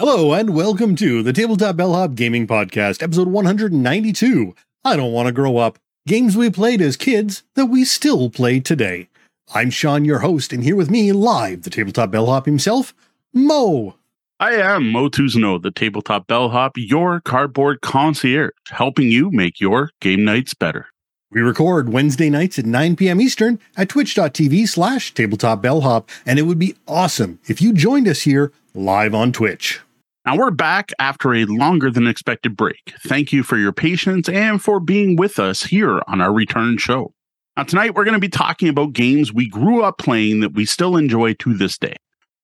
Hello and welcome to the Tabletop Bellhop Gaming Podcast, episode 192. I don't want to grow up. Games we played as kids that we still play today. I'm Sean, your host, and here with me live, the Tabletop Bellhop himself, Mo. I am Mo Tousignant, the tabletop bellhop, your cardboard concierge, helping you make your game nights better. We record Wednesday nights at 9 p.m. Eastern at twitch.tv slash tabletop bellhop, and it would be awesome if you joined us here live on Twitch. Now we're back after a longer than expected break. Thank you for your patience and for being with us here on our return show. Now, tonight we're going to be talking about games we grew up playing that we still enjoy to this day.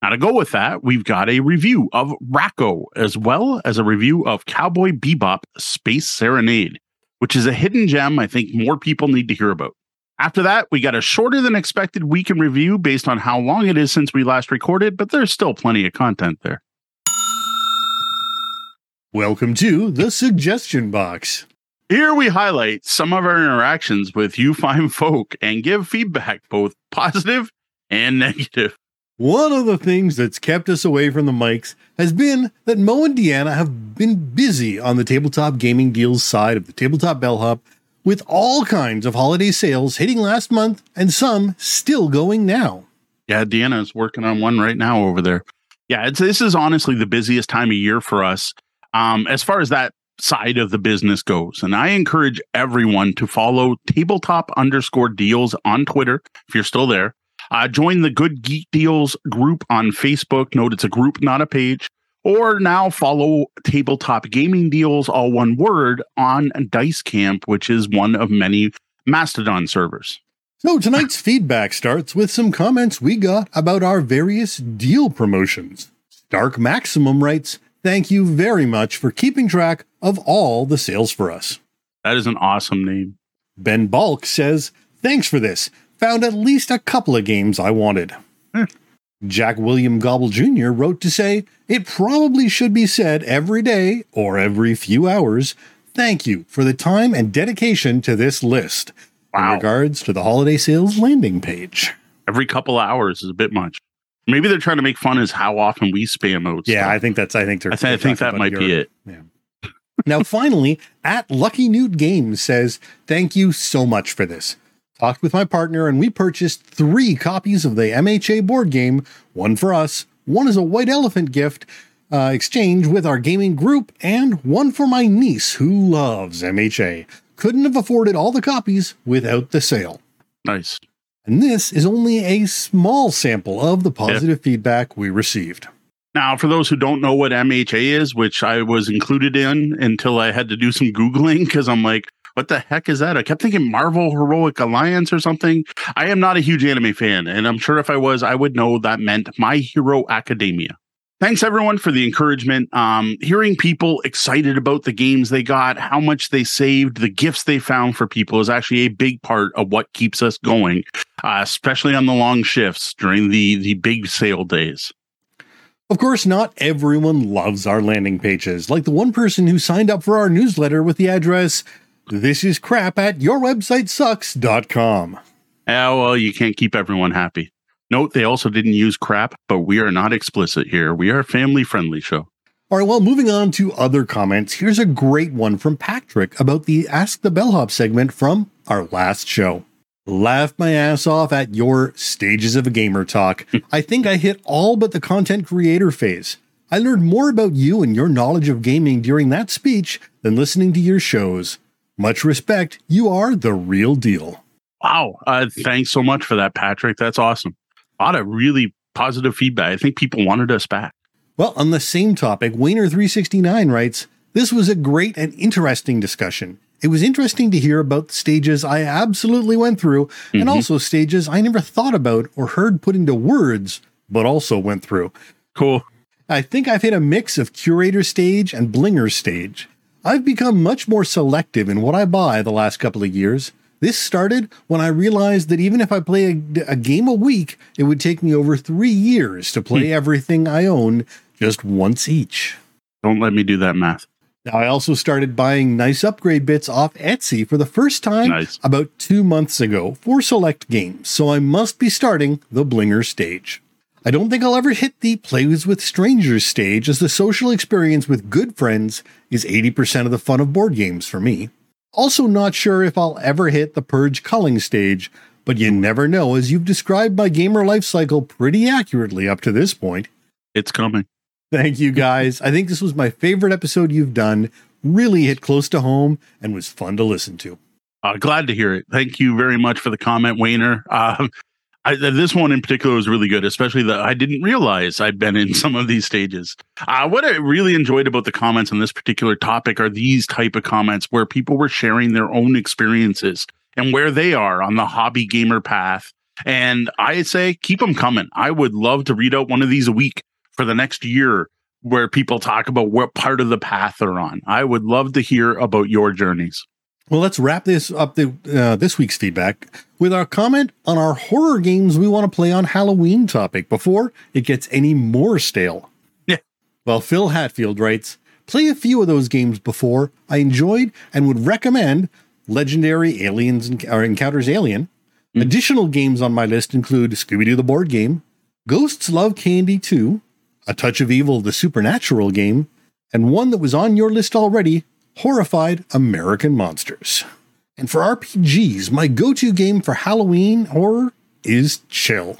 Now, to go with that, we've got a review of Rack-O, as well as a review of Cowboy Bebop Space Serenade, which is a hidden gem I think more people need to hear about. After that, we got a shorter than expected week in review based on how long it is since we last recorded, but there's still plenty of content there. Welcome to the suggestion box. Here we highlight some of our interactions with you fine folk and give feedback, both positive and negative. One of the things that's kept us away from the mics has been that Mo and Deanna have been busy on the tabletop gaming deals side of the tabletop bellhop with all kinds of holiday sales hitting last month and some still going now. Yeah, Deanna is working on one right now over there. Yeah, it's, this is honestly the busiest time of year for us um, as far as that side of the business goes. And I encourage everyone to follow tabletop underscore deals on Twitter if you're still there. Uh, join the Good Geek Deals group on Facebook. Note it's a group, not a page. Or now follow Tabletop Gaming Deals, all one word, on Dice Camp, which is one of many Mastodon servers. So tonight's feedback starts with some comments we got about our various deal promotions. Dark Maximum writes, Thank you very much for keeping track of all the sales for us. That is an awesome name. Ben Balk says, Thanks for this found at least a couple of games I wanted. Hmm. Jack William Gobble Jr. wrote to say, It probably should be said every day or every few hours. Thank you for the time and dedication to this list. Wow. In regards to the holiday sales landing page. Every couple of hours is a bit much. Maybe they're trying to make fun as how often we spam out. Yeah, stuff. I think that's I think they're I, th- I think that might be it. Yeah. now finally, at Lucky Nude Games says, Thank you so much for this talked with my partner, and we purchased three copies of the MHA board game one for us, one is a white elephant gift uh, exchange with our gaming group, and one for my niece who loves MHA. Couldn't have afforded all the copies without the sale. Nice. And this is only a small sample of the positive feedback we received. Now, for those who don't know what MHA is, which I was included in until I had to do some Googling because I'm like, what the heck is that? I kept thinking Marvel Heroic Alliance or something. I am not a huge anime fan, and I'm sure if I was, I would know that meant My Hero Academia. Thanks everyone for the encouragement. Um, hearing people excited about the games they got, how much they saved, the gifts they found for people is actually a big part of what keeps us going, uh, especially on the long shifts during the the big sale days. Of course, not everyone loves our landing pages, like the one person who signed up for our newsletter with the address this is crap at yourwebsitesucks.com. Oh, well, you can't keep everyone happy. Note they also didn't use crap, but we are not explicit here. We are a family friendly show. All right, well, moving on to other comments, here's a great one from Patrick about the Ask the Bellhop segment from our last show. Laughed my ass off at your stages of a gamer talk. I think I hit all but the content creator phase. I learned more about you and your knowledge of gaming during that speech than listening to your shows. Much respect. You are the real deal. Wow. Uh, thanks so much for that, Patrick. That's awesome. A lot of really positive feedback. I think people wanted us back. Well, on the same topic, Wayner369 writes This was a great and interesting discussion. It was interesting to hear about stages I absolutely went through mm-hmm. and also stages I never thought about or heard put into words, but also went through. Cool. I think I've hit a mix of curator stage and blinger stage. I've become much more selective in what I buy the last couple of years. This started when I realized that even if I play a, a game a week, it would take me over three years to play hmm. everything I own just once each. Don't let me do that math. Now, I also started buying nice upgrade bits off Etsy for the first time nice. about two months ago for select games, so I must be starting the Blinger stage. I don't think I'll ever hit the plays with strangers stage, as the social experience with good friends is 80% of the fun of board games for me. Also, not sure if I'll ever hit the purge culling stage, but you never know, as you've described my gamer life cycle pretty accurately up to this point. It's coming. Thank you guys. I think this was my favorite episode you've done. Really hit close to home and was fun to listen to. Uh, glad to hear it. Thank you very much for the comment, Wayner. Uh, I, this one in particular was really good, especially that I didn't realize I'd been in some of these stages. Uh, what I really enjoyed about the comments on this particular topic are these type of comments where people were sharing their own experiences and where they are on the hobby gamer path. And I say keep them coming. I would love to read out one of these a week for the next year where people talk about what part of the path they're on. I would love to hear about your journeys. Well, let's wrap this up the, uh, this week's feedback with our comment on our horror games we want to play on Halloween topic before it gets any more stale. Yeah. Well, Phil Hatfield writes, play a few of those games before I enjoyed and would recommend Legendary Aliens or Encounters Alien. Mm-hmm. Additional games on my list include Scooby Doo the board game, Ghosts Love Candy 2, A Touch of Evil the supernatural game, and one that was on your list already, Horrified American Monsters. And for RPGs, my go to game for Halloween horror is Chill.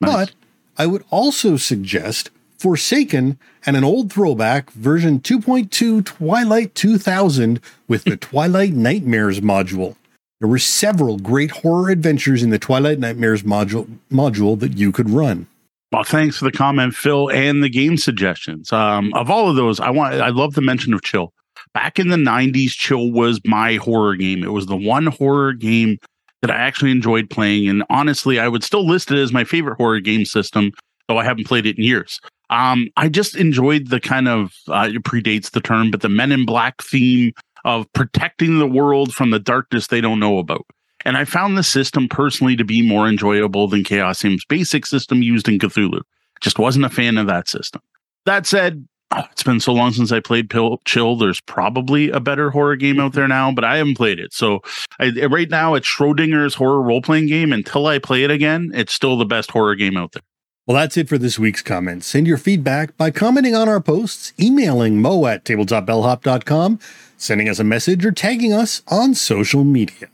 Nice. But I would also suggest Forsaken and an old throwback version 2.2 Twilight 2000 with the Twilight Nightmares module. There were several great horror adventures in the Twilight Nightmares module, module that you could run. Well, thanks for the comment, Phil, and the game suggestions. Um, of all of those, I want I love the mention of Chill back in the 90s, Chill was my horror game. It was the one horror game that I actually enjoyed playing. And honestly, I would still list it as my favorite horror game system, though I haven't played it in years. Um, I just enjoyed the kind of, uh, it predates the term, but the Men in Black theme of protecting the world from the darkness they don't know about. And I found the system personally to be more enjoyable than Chaosium's basic system used in Cthulhu. Just wasn't a fan of that system. That said, it's been so long since I played Pill, Chill. There's probably a better horror game out there mm-hmm. now, but I haven't played it. So I, right now, it's Schrodinger's horror role playing game. Until I play it again, it's still the best horror game out there. Well, that's it for this week's comments. Send your feedback by commenting on our posts, emailing mo at tabletopbellhop.com, sending us a message, or tagging us on social media.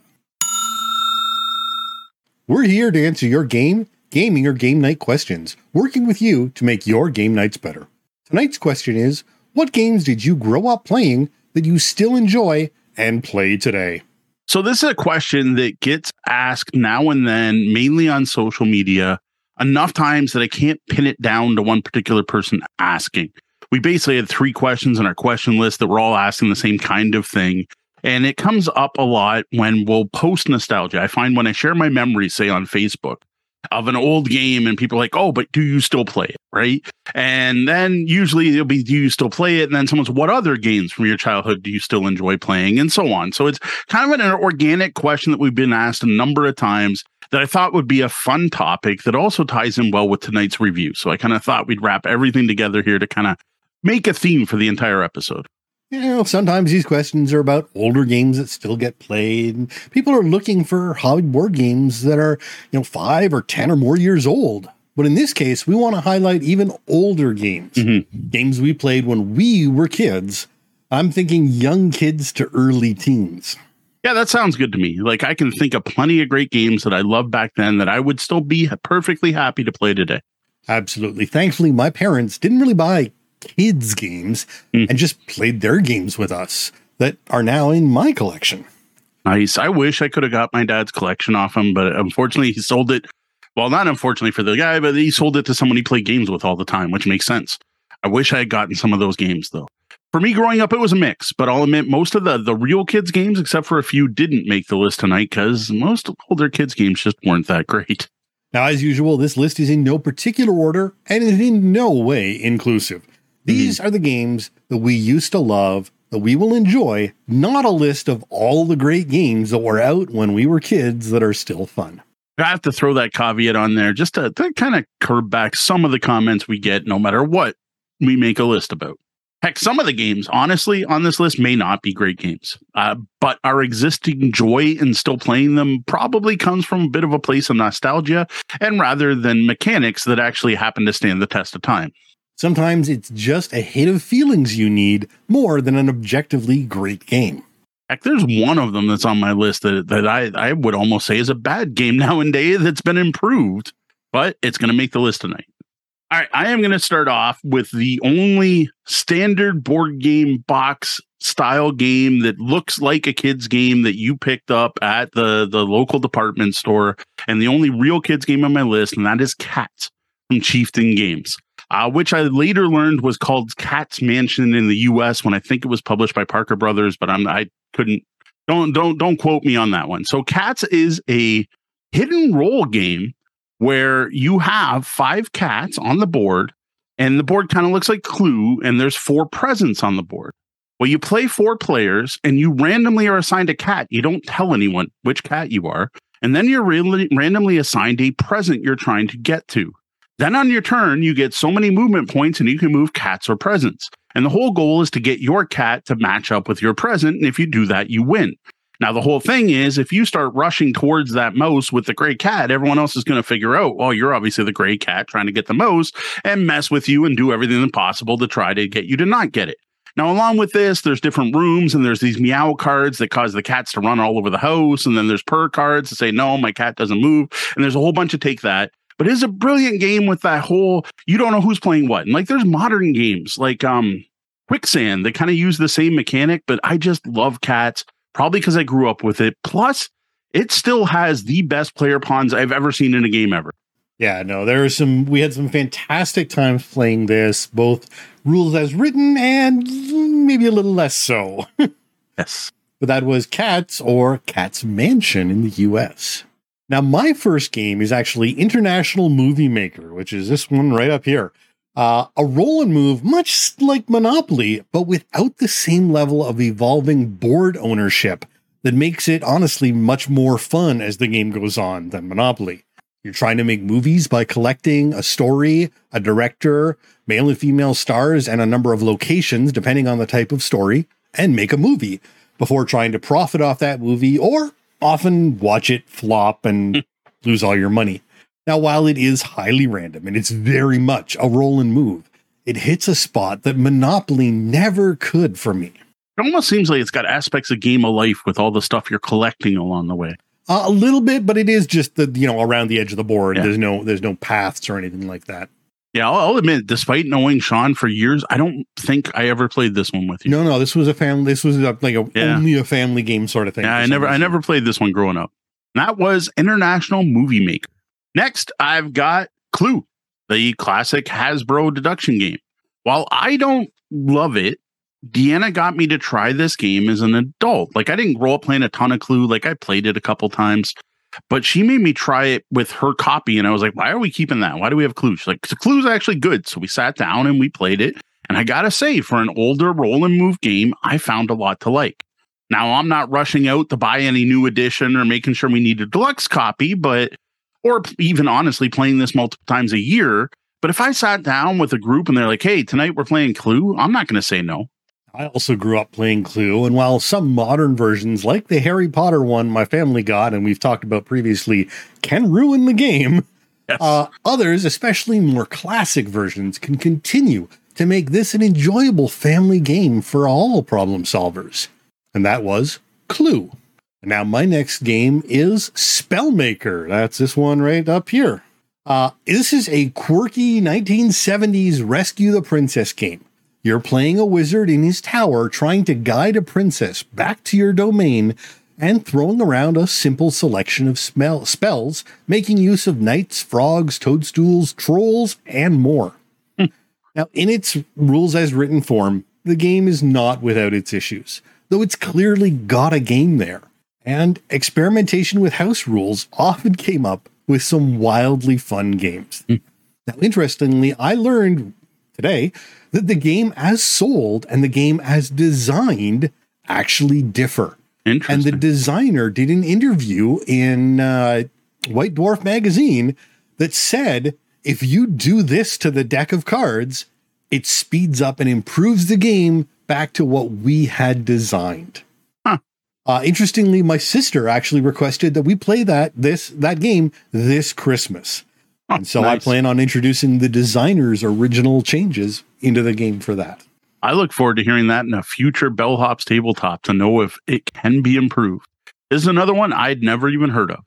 We're here to answer your game, gaming, or game night questions, working with you to make your game nights better. Tonight's question is What games did you grow up playing that you still enjoy and play today? So, this is a question that gets asked now and then, mainly on social media, enough times that I can't pin it down to one particular person asking. We basically had three questions on our question list that were all asking the same kind of thing. And it comes up a lot when we'll post nostalgia. I find when I share my memories, say on Facebook, of an old game and people are like, oh, but do you still play it? Right. And then usually it'll be, do you still play it? And then someone's, what other games from your childhood do you still enjoy playing? And so on. So it's kind of an organic question that we've been asked a number of times that I thought would be a fun topic that also ties in well with tonight's review. So I kind of thought we'd wrap everything together here to kind of make a theme for the entire episode you know, sometimes these questions are about older games that still get played. People are looking for hobby board games that are, you know, five or 10 or more years old. But in this case, we want to highlight even older games, mm-hmm. games we played when we were kids. I'm thinking young kids to early teens. Yeah, that sounds good to me. Like I can think of plenty of great games that I loved back then that I would still be perfectly happy to play today. Absolutely. Thankfully, my parents didn't really buy kids' games mm. and just played their games with us that are now in my collection. Nice. I wish I could have got my dad's collection off him, but unfortunately, he sold it. Well, not unfortunately for the guy, but he sold it to someone he played games with all the time, which makes sense. I wish I had gotten some of those games though. For me growing up, it was a mix, but I'll admit most of the the real kids games, except for a few, didn't make the list tonight because most older kids games just weren't that great. Now, as usual, this list is in no particular order and is in no way inclusive. These mm-hmm. are the games that we used to love, that we will enjoy, not a list of all the great games that were out when we were kids that are still fun. I have to throw that caveat on there just to, to kind of curb back some of the comments we get, no matter what we make a list about. Heck, some of the games, honestly, on this list may not be great games, uh, but our existing joy in still playing them probably comes from a bit of a place of nostalgia and rather than mechanics that actually happen to stand the test of time. Sometimes it's just a hit of feelings you need more than an objectively great game. Heck, there's one of them that's on my list that, that I, I would almost say is a bad game nowadays that's been improved, but it's going to make the list tonight. All right, I am going to start off with the only standard board game box style game that looks like a kid's game that you picked up at the the local department store, and the only real kids game on my list, and that is Cats from Chieftain Games. Uh, which I later learned was called Cat's Mansion in the U.S. when I think it was published by Parker Brothers, but I'm I couldn't don't don't don't quote me on that one. So Cats is a hidden role game where you have five cats on the board and the board kind of looks like clue and there's four presents on the board well you play four players and you randomly are assigned a cat you don't tell anyone which cat you are and then you're really randomly assigned a present you're trying to get to then on your turn you get so many movement points and you can move cats or presents and the whole goal is to get your cat to match up with your present and if you do that you win now, the whole thing is if you start rushing towards that mouse with the gray cat, everyone else is going to figure out, well, you're obviously the gray cat trying to get the mouse and mess with you and do everything possible to try to get you to not get it. Now, along with this, there's different rooms and there's these meow cards that cause the cats to run all over the house. And then there's purr cards to say, no, my cat doesn't move. And there's a whole bunch of take that. But it's a brilliant game with that whole, you don't know who's playing what. And like there's modern games like um Quicksand that kind of use the same mechanic, but I just love cats probably because I grew up with it. Plus, it still has the best player pawns I've ever seen in a game ever. Yeah, no, there are some. We had some fantastic times playing this, both rules as written and maybe a little less so. yes. But that was Cats or Cats Mansion in the US. Now, my first game is actually International Movie Maker, which is this one right up here. Uh, a roll and move, much like Monopoly, but without the same level of evolving board ownership that makes it honestly much more fun as the game goes on than Monopoly. You're trying to make movies by collecting a story, a director, male and female stars, and a number of locations, depending on the type of story, and make a movie before trying to profit off that movie or often watch it flop and lose all your money. Now, while it is highly random and it's very much a roll and move, it hits a spot that Monopoly never could for me. It almost seems like it's got aspects of game of life with all the stuff you're collecting along the way. Uh, a little bit, but it is just the you know around the edge of the board. Yeah. There's no there's no paths or anything like that. Yeah, I'll, I'll, admit, despite knowing Sean for years, I don't think I ever played this one with you. No, no, this was a family. This was a, like a, yeah. only a family game sort of thing. Yeah, I never, reason. I never played this one growing up. that was International Movie Maker. Next, I've got Clue, the classic Hasbro deduction game. While I don't love it, Deanna got me to try this game as an adult. Like I didn't grow up playing a ton of Clue. Like I played it a couple times, but she made me try it with her copy, and I was like, "Why are we keeping that? Why do we have Clue?" She's like, "The "Clue's actually good." So we sat down and we played it. And I gotta say, for an older roll and move game, I found a lot to like. Now I'm not rushing out to buy any new edition or making sure we need a deluxe copy, but or even honestly playing this multiple times a year. But if I sat down with a group and they're like, hey, tonight we're playing Clue, I'm not going to say no. I also grew up playing Clue, and while some modern versions, like the Harry Potter one my family got and we've talked about previously, can ruin the game, yes. uh, others, especially more classic versions, can continue to make this an enjoyable family game for all problem solvers. And that was Clue. Now, my next game is Spellmaker. That's this one right up here. Uh, this is a quirky 1970s rescue the princess game. You're playing a wizard in his tower trying to guide a princess back to your domain and throwing around a simple selection of smell- spells, making use of knights, frogs, toadstools, trolls, and more. Hmm. now, in its rules as written form, the game is not without its issues, though it's clearly got a game there and experimentation with house rules often came up with some wildly fun games. Mm. Now, interestingly, I learned today that the game as sold and the game as designed actually differ. And the designer did an interview in uh, White Dwarf magazine that said if you do this to the deck of cards, it speeds up and improves the game back to what we had designed. Huh. Uh, interestingly, my sister actually requested that we play that this that game this Christmas. And so I plan on introducing the designer's original changes into the game for that. I look forward to hearing that in a future Bellhops tabletop to know if it can be improved. This is another one I'd never even heard of.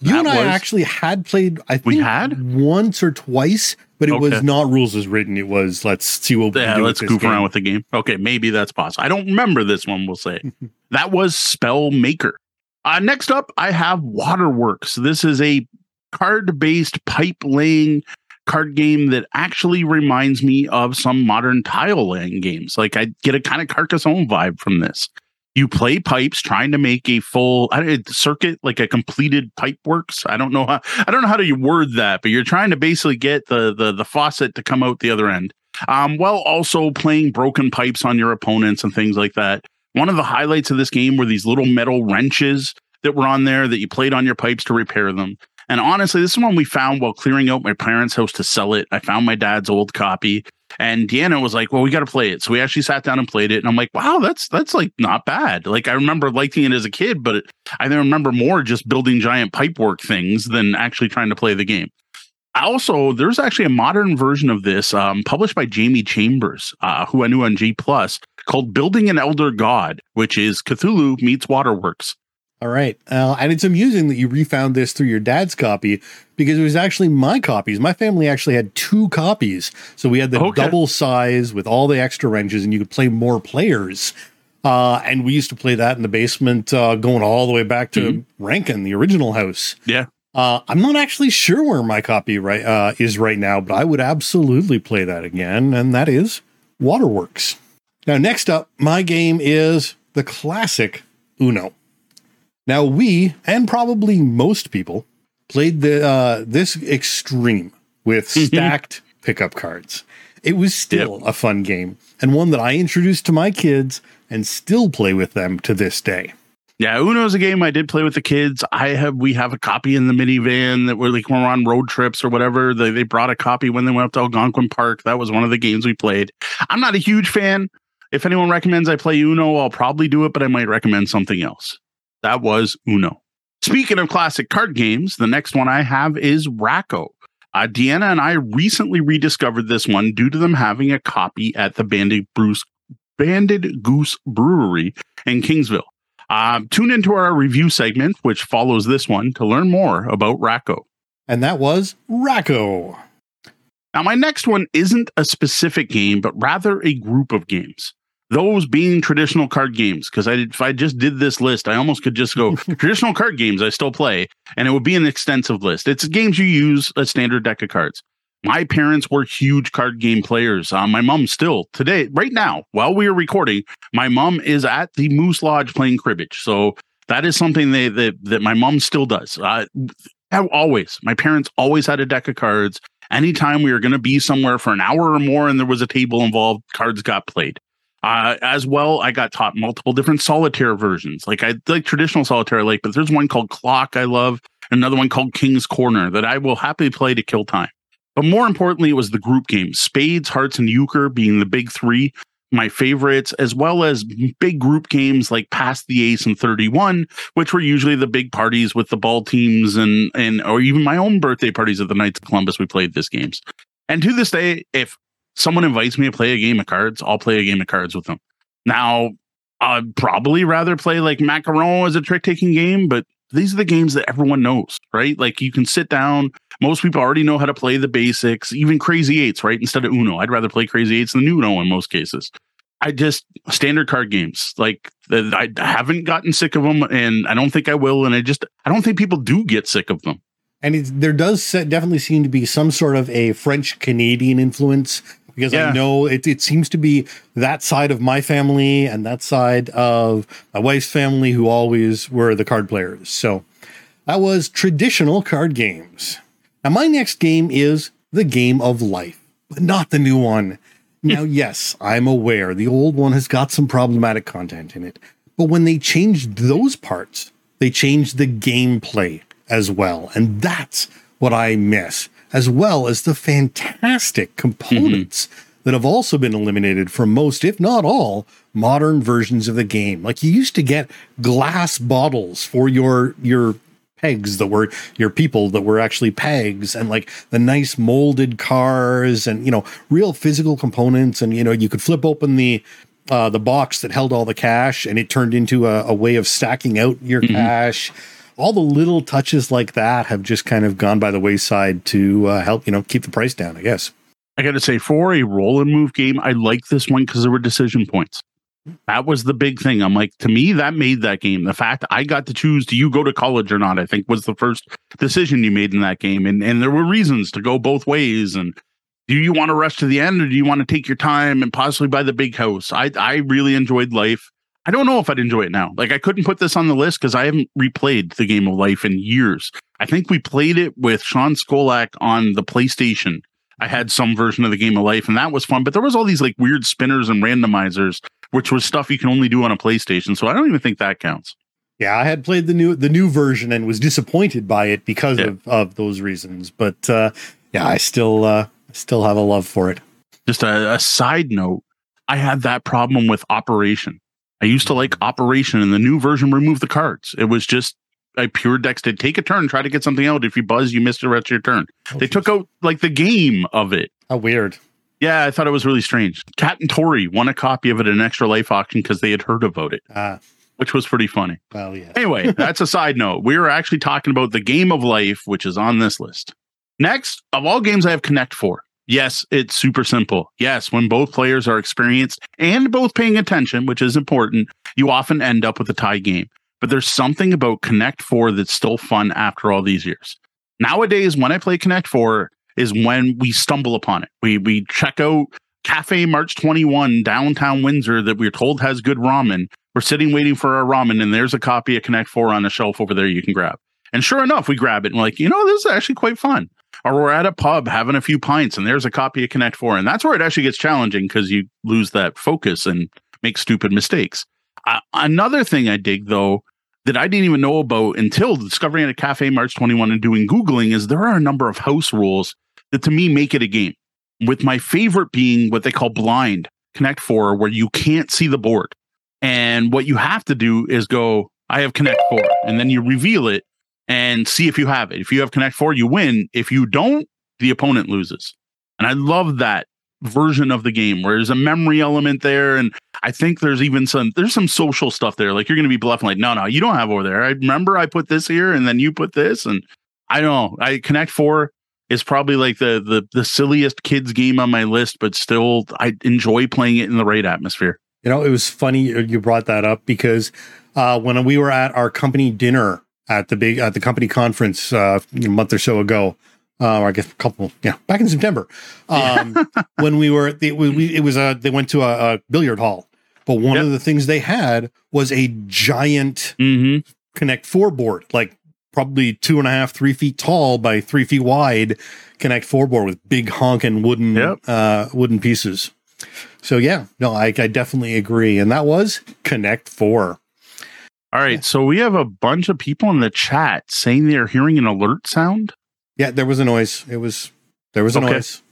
You That and I was- actually had played, I think, We had? once or twice, but it was not rules as written. It was let's see what we Yeah, can do let's with this goof game. around with the game. Okay, maybe that's possible. I don't remember this one, we'll say. that was Spell Maker. Uh, next up, I have Waterworks. This is a card based pipe laying card game that actually reminds me of some modern tile laying games. Like I get a kind of Carcassonne vibe from this. You play pipes trying to make a full circuit, like a completed pipe works. I don't know how I don't know how to word that, but you're trying to basically get the the the faucet to come out the other end um, while also playing broken pipes on your opponents and things like that. One of the highlights of this game were these little metal wrenches that were on there that you played on your pipes to repair them. And honestly, this is one we found while clearing out my parents' house to sell it. I found my dad's old copy, and Deanna was like, "Well, we got to play it." So we actually sat down and played it. And I'm like, "Wow, that's that's like not bad." Like I remember liking it as a kid, but it, I remember more just building giant pipework things than actually trying to play the game also there's actually a modern version of this um, published by jamie chambers uh, who i knew on g plus called building an elder god which is cthulhu meets waterworks All right. Uh, and it's amusing that you refound this through your dad's copy because it was actually my copies. My family actually had two copies. So we had the Okay. double size with all the extra wrenches and you could play more players. Uh, and we used to play that in the basement, uh, going all the way back to Rankin, the original house. yeah Uh, I'm not actually sure where my copy right uh, is right now, but I would absolutely play that again, and that is Waterworks. Now, next up, my game is the classic Uno. Now, we and probably most people played the uh, this extreme with stacked pickup cards. It was still a fun game and one that I introduced to my kids and still play with them to this day. yeah Uno is a game i did play with the kids. I have we have a copy in the minivan that we're like when we're on road trips or whatever. They, they brought a copy when they went up to algonquin park. That was one of the games we played. I'm not a huge fan. If anyone recommends i play uno i'll probably do it but i might recommend something else that was uno speaking of classic card games the next one i have is Rack-O uh, deanna and i recently rediscovered this one due to them having a copy at the banded bruce banded goose brewery in kingsville um, tune into our review segment, which follows this one, to learn more about Rack-O. And that was Rack-O. Now, my next one isn't a specific game, but rather a group of games. Those being traditional card games, because I if I just did this list, I almost could just go traditional card games I still play, and it would be an extensive list. It's games you use a standard deck of cards. My parents were huge card game players. Uh, my mom still today, right now, while we are recording, my mom is at the Moose Lodge playing cribbage. So that is something they, that that my mom still does. Uh, always, my parents always had a deck of cards. Anytime we were going to be somewhere for an hour or more, and there was a table involved, cards got played. Uh, as well, I got taught multiple different solitaire versions. Like I like traditional solitaire, like, but there's one called Clock I love, another one called King's Corner that I will happily play to kill time. But more importantly, it was the group games, Spades, Hearts, and Euchre being the big three, my favorites, as well as big group games like Pass the Ace and 31, which were usually the big parties with the ball teams and and or even my own birthday parties at the Knights of Columbus. We played these games. And to this day, if someone invites me to play a game of cards, I'll play a game of cards with them. Now, I'd probably rather play like Macaron as a trick taking game, but these are the games that everyone knows, right? Like you can sit down. Most people already know how to play the basics, even crazy eights, right? Instead of Uno, I'd rather play crazy eights than Uno in most cases. I just standard card games like. I haven't gotten sick of them, and I don't think I will. And I just I don't think people do get sick of them. And there does definitely seem to be some sort of a French Canadian influence because Yeah. I know it, it seems to be that side of my family and that side of my wife's family who always were the card players. So that was traditional card games. Now, my next game is the game of life, but not the new one. Now, yes, I'm aware the old one has got some problematic content in it, but when they changed those parts, they changed the gameplay as well. And that's what I miss, as well as the fantastic components that have also been eliminated from most, if not all, modern versions of the game. Like you used to get glass bottles for your your pegs that were your people that were actually pegs and like the nice molded cars and you know real physical components and you know you could flip open the uh, the box that held all the cash and it turned into a, a way of stacking out your mm-hmm. cash all the little touches like that have just kind of gone by the wayside to uh, help you know keep the price down i guess i gotta say for a roll and move game i like this one because there were decision points that was the big thing. I'm like, to me, that made that game. The fact I got to choose, do you go to college or not? I think was the first decision you made in that game, and and there were reasons to go both ways. And do you want to rush to the end, or do you want to take your time and possibly buy the big house? I I really enjoyed life. I don't know if I'd enjoy it now. Like I couldn't put this on the list because I haven't replayed the game of life in years. I think we played it with Sean Skolak on the PlayStation. I had some version of the game of life, and that was fun. But there was all these like weird spinners and randomizers which was stuff you can only do on a PlayStation. So I don't even think that counts. Yeah, I had played the new the new version and was disappointed by it because yeah. of, of those reasons. But uh, yeah, I still uh, still have a love for it. Just a, a side note, I had that problem with Operation. I used to like Operation, and the new version removed the cards. It was just a pure dex to take a turn, try to get something out. If you buzz, you missed the rest of your turn. Oh, they geez. took out like the game of it. How weird. Yeah, I thought it was really strange. Cat and Tori won a copy of it at an extra life auction because they had heard about it. Ah. Which was pretty funny. Well, yeah. Anyway, that's a side note. We were actually talking about the game of life, which is on this list. Next, of all games I have Connect 4. Yes, it's super simple. Yes, when both players are experienced and both paying attention, which is important, you often end up with a tie game. But there's something about Connect 4 that's still fun after all these years. Nowadays, when I play Connect 4, is when we stumble upon it. We we check out Cafe March 21 downtown Windsor that we're told has good ramen. We're sitting waiting for our ramen, and there's a copy of Connect 4 on a shelf over there you can grab. And sure enough, we grab it and like, you know, this is actually quite fun. Or we're at a pub having a few pints, and there's a copy of Connect 4. And that's where it actually gets challenging because you lose that focus and make stupid mistakes. Uh, another thing I dig though that I didn't even know about until discovering at a Cafe March 21 and doing Googling is there are a number of house rules that to me make it a game. With my favorite being what they call blind Connect Four, where you can't see the board. And what you have to do is go, I have Connect Four, and then you reveal it and see if you have it. If you have Connect Four, you win. If you don't, the opponent loses. And I love that version of the game where there's a memory element there and i think there's even some there's some social stuff there like you're to be bluffing like no no you don't have over there i remember i put this here and then you put this and i don't know i connect four is probably like the the the silliest kids game on my list, but still I enjoy playing it in the right atmosphere. You know, it was funny you brought that up because uh, when we were at our company dinner at the big at the company conference uh, a month or so ago, uh, or I guess a couple, yeah, back in September, um, when we were, it, we, it was a, they went to a, a billiard hall, but one yep. of the things they had was a giant mm-hmm. Connect Four board, like probably two and a half, three feet tall by three feet wide Connect Four board with big honking wooden yep. uh, wooden pieces. So yeah, no, I, I definitely agree, and that was Connect Four. All right, so we have a bunch of people in the chat saying they're hearing an alert sound. Yeah, there was a noise. It was there was a okay. noise.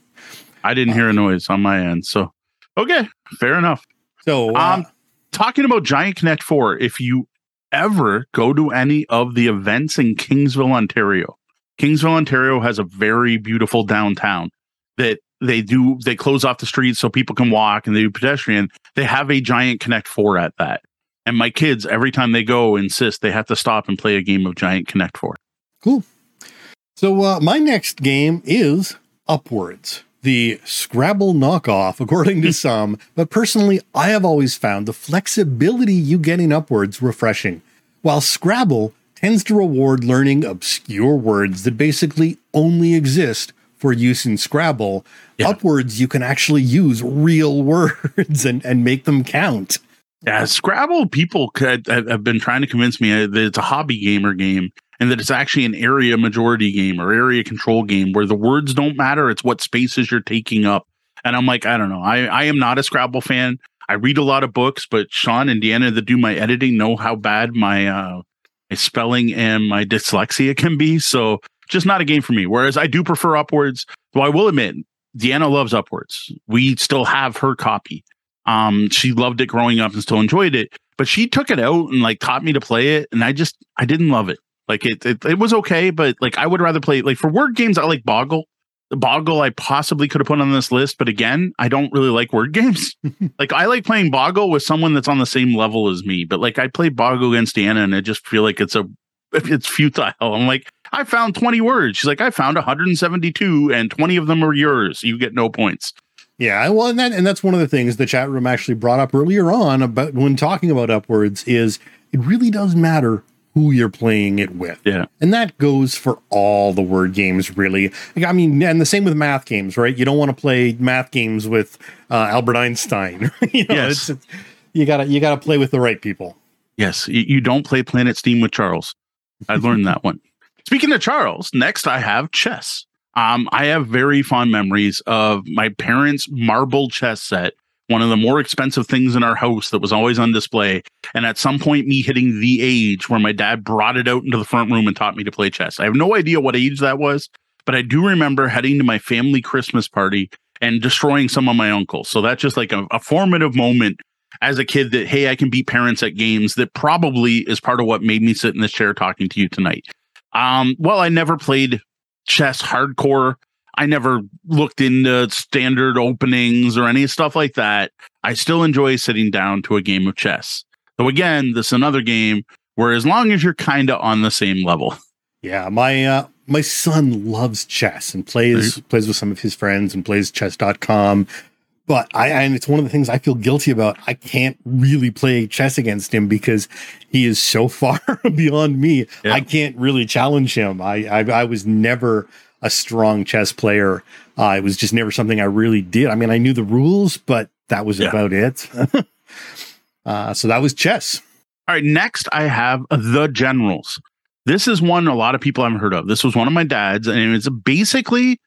I didn't hear a noise on my end, so okay, fair enough. So, uh, um, talking about Giant Connect Four, if you ever go to any of the events in Kingsville, Ontario, Kingsville, Ontario has a very beautiful downtown that they do, they close off the streets so people can walk and they do pedestrian. They have a giant Connect Four at that. And my kids, every time they go, insist they have to stop and play a game of Giant Connect Four. Cool. So, uh, my next game is Upwords the Scrabble knockoff, according to some, but personally, I have always found the flexibility you get in Upwords refreshing. While Scrabble tends to reward learning obscure words that basically only exist for use in Scrabble, yeah. Upwords you can actually use real words and, and make them count. Yeah, Scrabble people could, have been trying to convince me that it's a hobby gamer game and that it's actually an area majority game or area control game where the words don't matter. It's what spaces you're taking up. And I'm like, I don't know. I, I am not a Scrabble fan. I read a lot of books, but Sean and Deanna that do my editing know how bad my uh, my spelling and my dyslexia can be. So just not a game for me. Whereas I do prefer upwords, though I will admit Deanna loves Upwords. We still have her copy. Um, she loved it growing up and still enjoyed it, but she took it out and like taught me to play it, and I just I didn't love it. Like it, it, it was okay, but like I would rather play like for word games. I like Boggle. The Boggle I possibly could have put on this list, but again, I don't really like word games. like I like playing Boggle with someone that's on the same level as me, but like I play Boggle against Deanna, and I just feel like it's a it's futile. I'm like, I found 20 words. She's like, I found 172 and 20 of them are yours. You get no points. Yeah, well, and that and that's one of the things the chat room actually brought up earlier on about when talking about upwords is it really does matter who you're playing it with. Yeah. And that goes for all the word games, really. I mean, and the same with math games, right? You don't want to play math games with uh, Albert Einstein. you know, yes. It's, you gotta you gotta play with the right people. Yes, you don't play Planet Steam with Charles. I learned that one. Speaking of Charles, next I have chess. Um, I have very fond memories of my parents' marble chess set, one of the more expensive things in our house that was always on display. And at some point, me hitting the age where my dad brought it out into the front room and taught me to play chess. I have no idea what age that was, but I do remember heading to my family Christmas party and destroying some of my uncles. So that's just like a, a formative moment as a kid that, hey, I can beat parents at games that probably is part of what made me sit in this chair talking to you tonight. Um, well, I never played chess hardcore. I never looked into standard openings or any stuff like that. I still enjoy sitting down to a game of chess. So again, this is another game where as long as you're kind of on the same level. Yeah, my uh, my son loves chess and plays plays with some of his friends and plays chess.com. But I and it's one of the things I feel guilty about. I can't really play chess against him because he is so far beyond me. Yeah. I can't really challenge him. I, I I was never a strong chess player. Uh, it was just never something I really did. I mean, I knew the rules, but that was Yeah. about it. uh, so that was chess. All right, next I have The Generals. This is one a lot of people haven't heard of. This was one of my dad's, and it's basically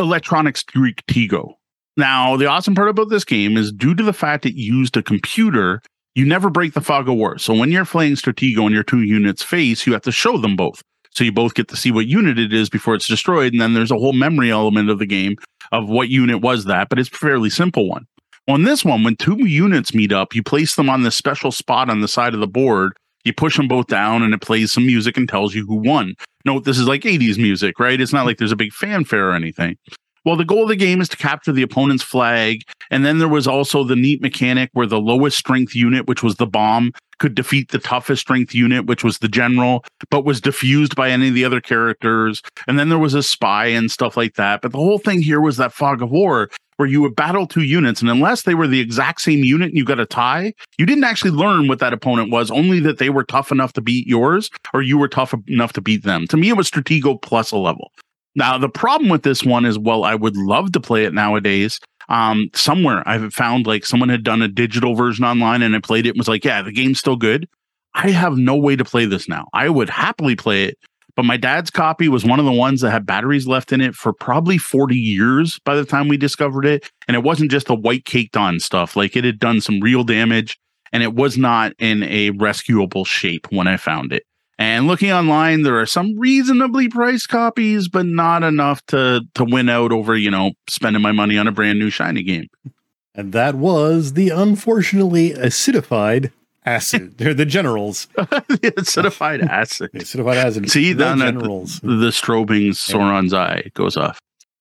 electronic Stratego. Now, the awesome part about this game is due to the fact it used a computer, you never break the fog of war. So when you're playing Stratego and your two units face, you have to show them both. So you both get to see what unit it is before it's destroyed. And then there's a whole memory element of the game of what unit was that, but it's a fairly simple one. On this one, when two units meet up, you place them on this special spot on the side of the board. You push them both down, and it plays some music and tells you who won. Note this is like 80s music, right? It's not like there's a big fanfare or anything. Well, the goal of the game is to capture the opponent's flag. And then there was also the neat mechanic where the lowest strength unit, which was the bomb, could defeat the toughest strength unit, which was the general, but was diffused by any of the other characters. And then there was a spy and stuff like that. But the whole thing here was that fog of war where you would battle two units. And unless they were the exact same unit and you got a tie, you didn't actually learn what that opponent was, only that they were tough enough to beat yours or you were tough enough to beat them. To me, it was Stratego plus a level. Now, the problem with this one is, well, I would love to play it nowadays. Um, somewhere I've found like someone had done a digital version online and I played it and was like, yeah, the game's still good. I have no way to play this now. I would happily play it, but my dad's copy was one of the ones that had batteries left in it for probably 40 years by the time we discovered it. And it wasn't just the white caked on stuff, like it had done some real damage and it was not in a rescuable shape when I found it. And looking online, there are some reasonably priced copies, but not enough to to win out over, you know, spending my money on a brand new shiny game. And that was the unfortunately acidified acid. They're the generals. the acidified acid. Acidified acid. See, the generals. The strobing Sauron's eye goes off.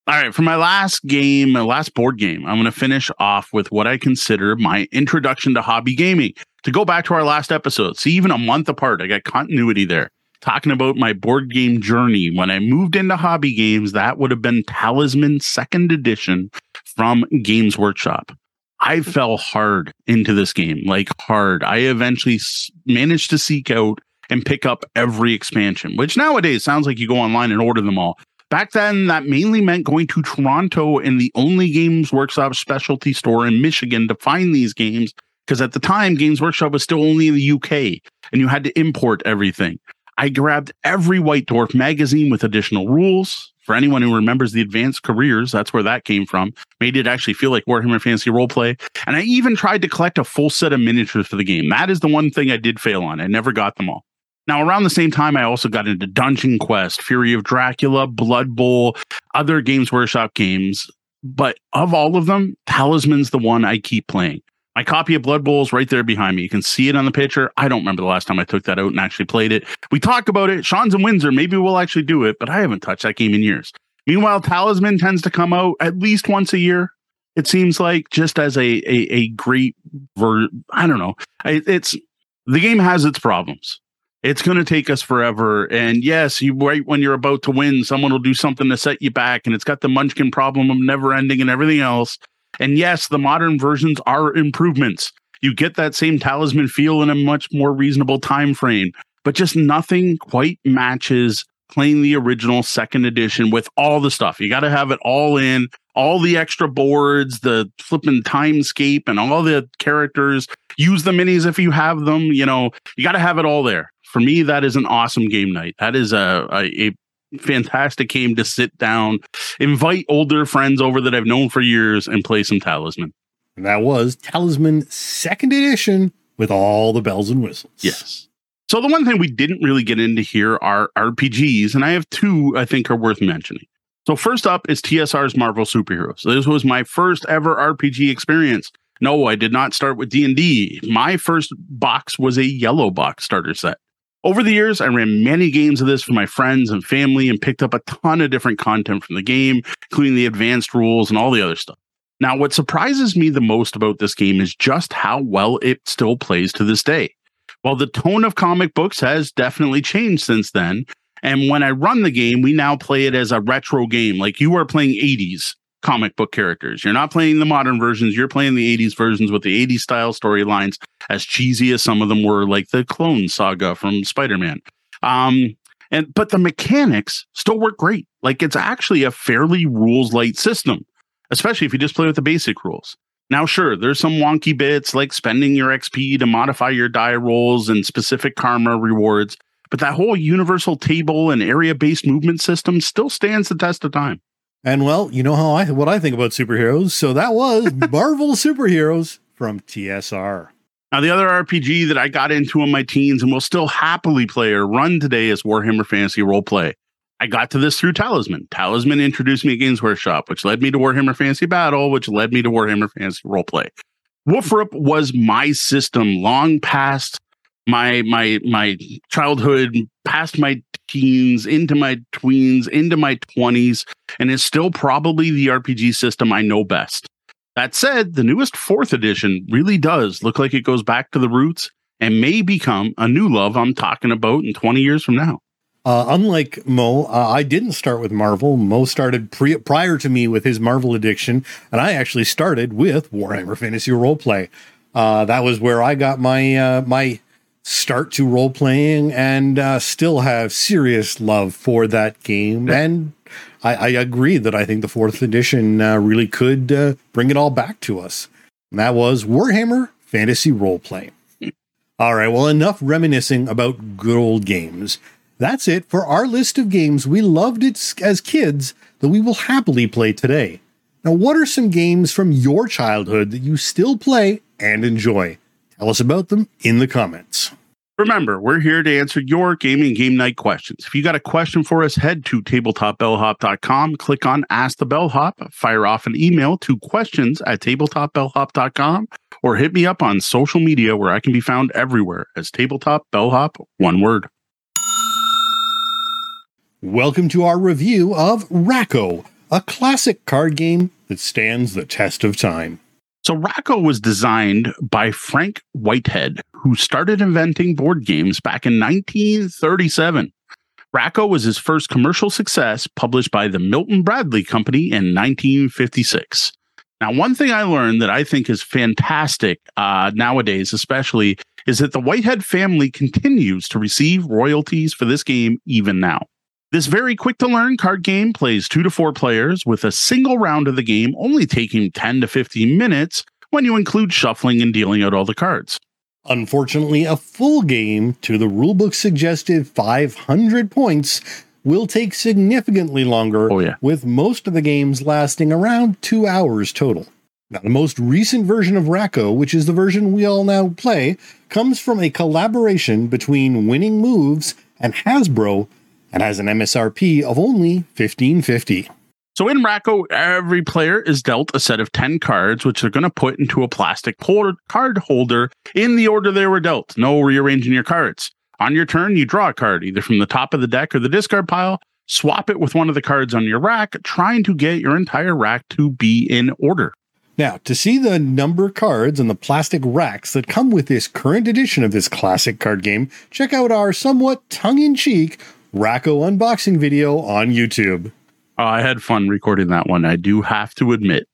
All right, for my last game, my last board game, I'm going to finish off with what I consider my introduction to hobby gaming. To go back to our last episode, see, even a month apart, I got continuity there. Talking about my board game journey. When I moved into hobby games, that would have been Talisman Second Edition from Games Workshop. I fell hard into this game, like hard. I eventually managed to seek out and pick up every expansion, which nowadays sounds like you go online and order them all. Back then, that mainly meant going to Toronto and the only Games Workshop specialty store in Michigan to find these games. Because at the time, Games Workshop was still only in the UK and you had to import everything. I grabbed every White Dwarf magazine with additional rules. For anyone who remembers the advanced careers, that's where that came from. Made it actually feel like Warhammer Fantasy Roleplay. And I even tried to collect a full set of miniatures for the game. That is the one thing I did fail on. I never got them all. Now, around the same time, I also got into Dungeon Quest, Fury of Dracula, Blood Bowl, other Games Workshop games. but of all of them, Talisman's the one I keep playing. My copy of Blood Bowl is right there behind me. You can see it on the picture. I don't remember the last time I took that out and actually played it. We talk about it. Sean's in Windsor. Maybe we'll actually do it, but I haven't touched that game in years. Meanwhile, Talisman tends to come out at least once a year. It seems like just as a a, a great ver. I don't know. It's the game has its problems. It's going to take us forever. And yes, you right when you're about to win, someone will do something to set you back, and it's got the Munchkin problem of never ending and everything else. And yes, the modern versions are improvements. You get that same talisman feel in a much more reasonable time frame, but just nothing quite matches playing the original second edition with all the stuff. You got to have it all in, all the extra boards, the flipping timescape, and all the characters. Use the minis if you have them. You know, you got to have it all there. For me, that is an awesome game night. That is a, a, a fantastic game to sit down, invite older friends over that I've known for years, and play some Talisman. And that was Talisman Second Edition with all the bells and whistles. Yes. So the one thing we didn't really get into here are RPGs, and I have two I think are worth mentioning. So first up is TSR's Marvel Superheroes. So this was my first ever RPG experience. No, I did not start with D&D. My first box was a yellow box starter set. Over the years, I ran many games of this for my friends and family and picked up a ton of different content from the game, including the advanced rules and all the other stuff. Now, what surprises me the most about this game is just how well it still plays to this day. While the tone of comic books has definitely changed since then, and when I run the game, we now play it as a retro game, like you are playing 80s comic book characters. You're not playing the modern versions, you're playing the 80s versions with the 80s style storylines, as cheesy as some of them were, like the clone saga from Spider-Man. Um, and but the mechanics still work great. Like it's actually a fairly rules light system, especially if you just play with the basic rules. Now, sure, there's some wonky bits like spending your XP to modify your die rolls and specific karma rewards, but that whole universal table and area based movement system still stands the test of time. And well, you know how I what I think about superheroes. So that was Marvel Superheroes from TSR. Now, the other RPG that I got into in my teens and will still happily play or run today is Warhammer Fantasy Roleplay. I got to this through Talisman. Talisman introduced me to Games Workshop, which led me to Warhammer Fantasy Battle, which led me to Warhammer Fantasy Roleplay. Woofrup was my system long past my my my childhood, past my teens, into my tweens, into my 20s, and is still probably the RPG system I know best. That said, the newest fourth edition really does look like it goes back to the roots and may become a new love I'm talking about in 20 years from now. Uh, unlike Mo, uh, I didn't start with Marvel. Mo started pre- prior to me with his Marvel addiction, and I actually started with Warhammer Fantasy Roleplay. Uh, that was where I got my uh, my start to role playing and uh, still have serious love for that game. And I, I agree that I think the fourth edition uh, really could uh, bring it all back to us. And that was Warhammer Fantasy Roleplay. all right, well, enough reminiscing about good old games. That's it for our list of games we loved as kids that we will happily play today. Now, what are some games from your childhood that you still play and enjoy? Tell us about them in the comments. Remember, we're here to answer your gaming game night questions. If you got a question for us, head to tabletopbellhop.com, click on Ask the Bellhop, fire off an email to questions at tabletopbellhop.com, or hit me up on social media where I can be found everywhere as Tabletop Bellhop, one word. Welcome to our review of Rack-O, a classic card game that stands the test of time. So Rack-O was designed by Frank Whitehead, who started inventing board games back in 1937. Rack-O was his first commercial success, published by the Milton Bradley Company in 1956. Now, one thing I learned that I think is fantastic uh, nowadays, especially, is that the Whitehead family continues to receive royalties for this game even now. This very quick to learn card game plays two to four players with a single round of the game only taking 10 to 15 minutes when you include shuffling and dealing out all the cards. Unfortunately, a full game to the rulebook suggested 500 points will take significantly longer, oh, yeah. with most of the games lasting around two hours total. Now, the most recent version of Rack-O, which is the version we all now play, comes from a collaboration between Winning Moves and Hasbro and has an MSRP of only 1550. So in Rack-O, every player is dealt a set of 10 cards, which they're going to put into a plastic card holder in the order they were dealt. No rearranging your cards. On your turn, you draw a card either from the top of the deck or the discard pile, swap it with one of the cards on your rack, trying to get your entire rack to be in order. Now, to see the number cards and the plastic racks that come with this current edition of this classic card game, check out our somewhat tongue in cheek Rack-O unboxing video on YouTube. Uh, I had fun recording that one, I do have to admit.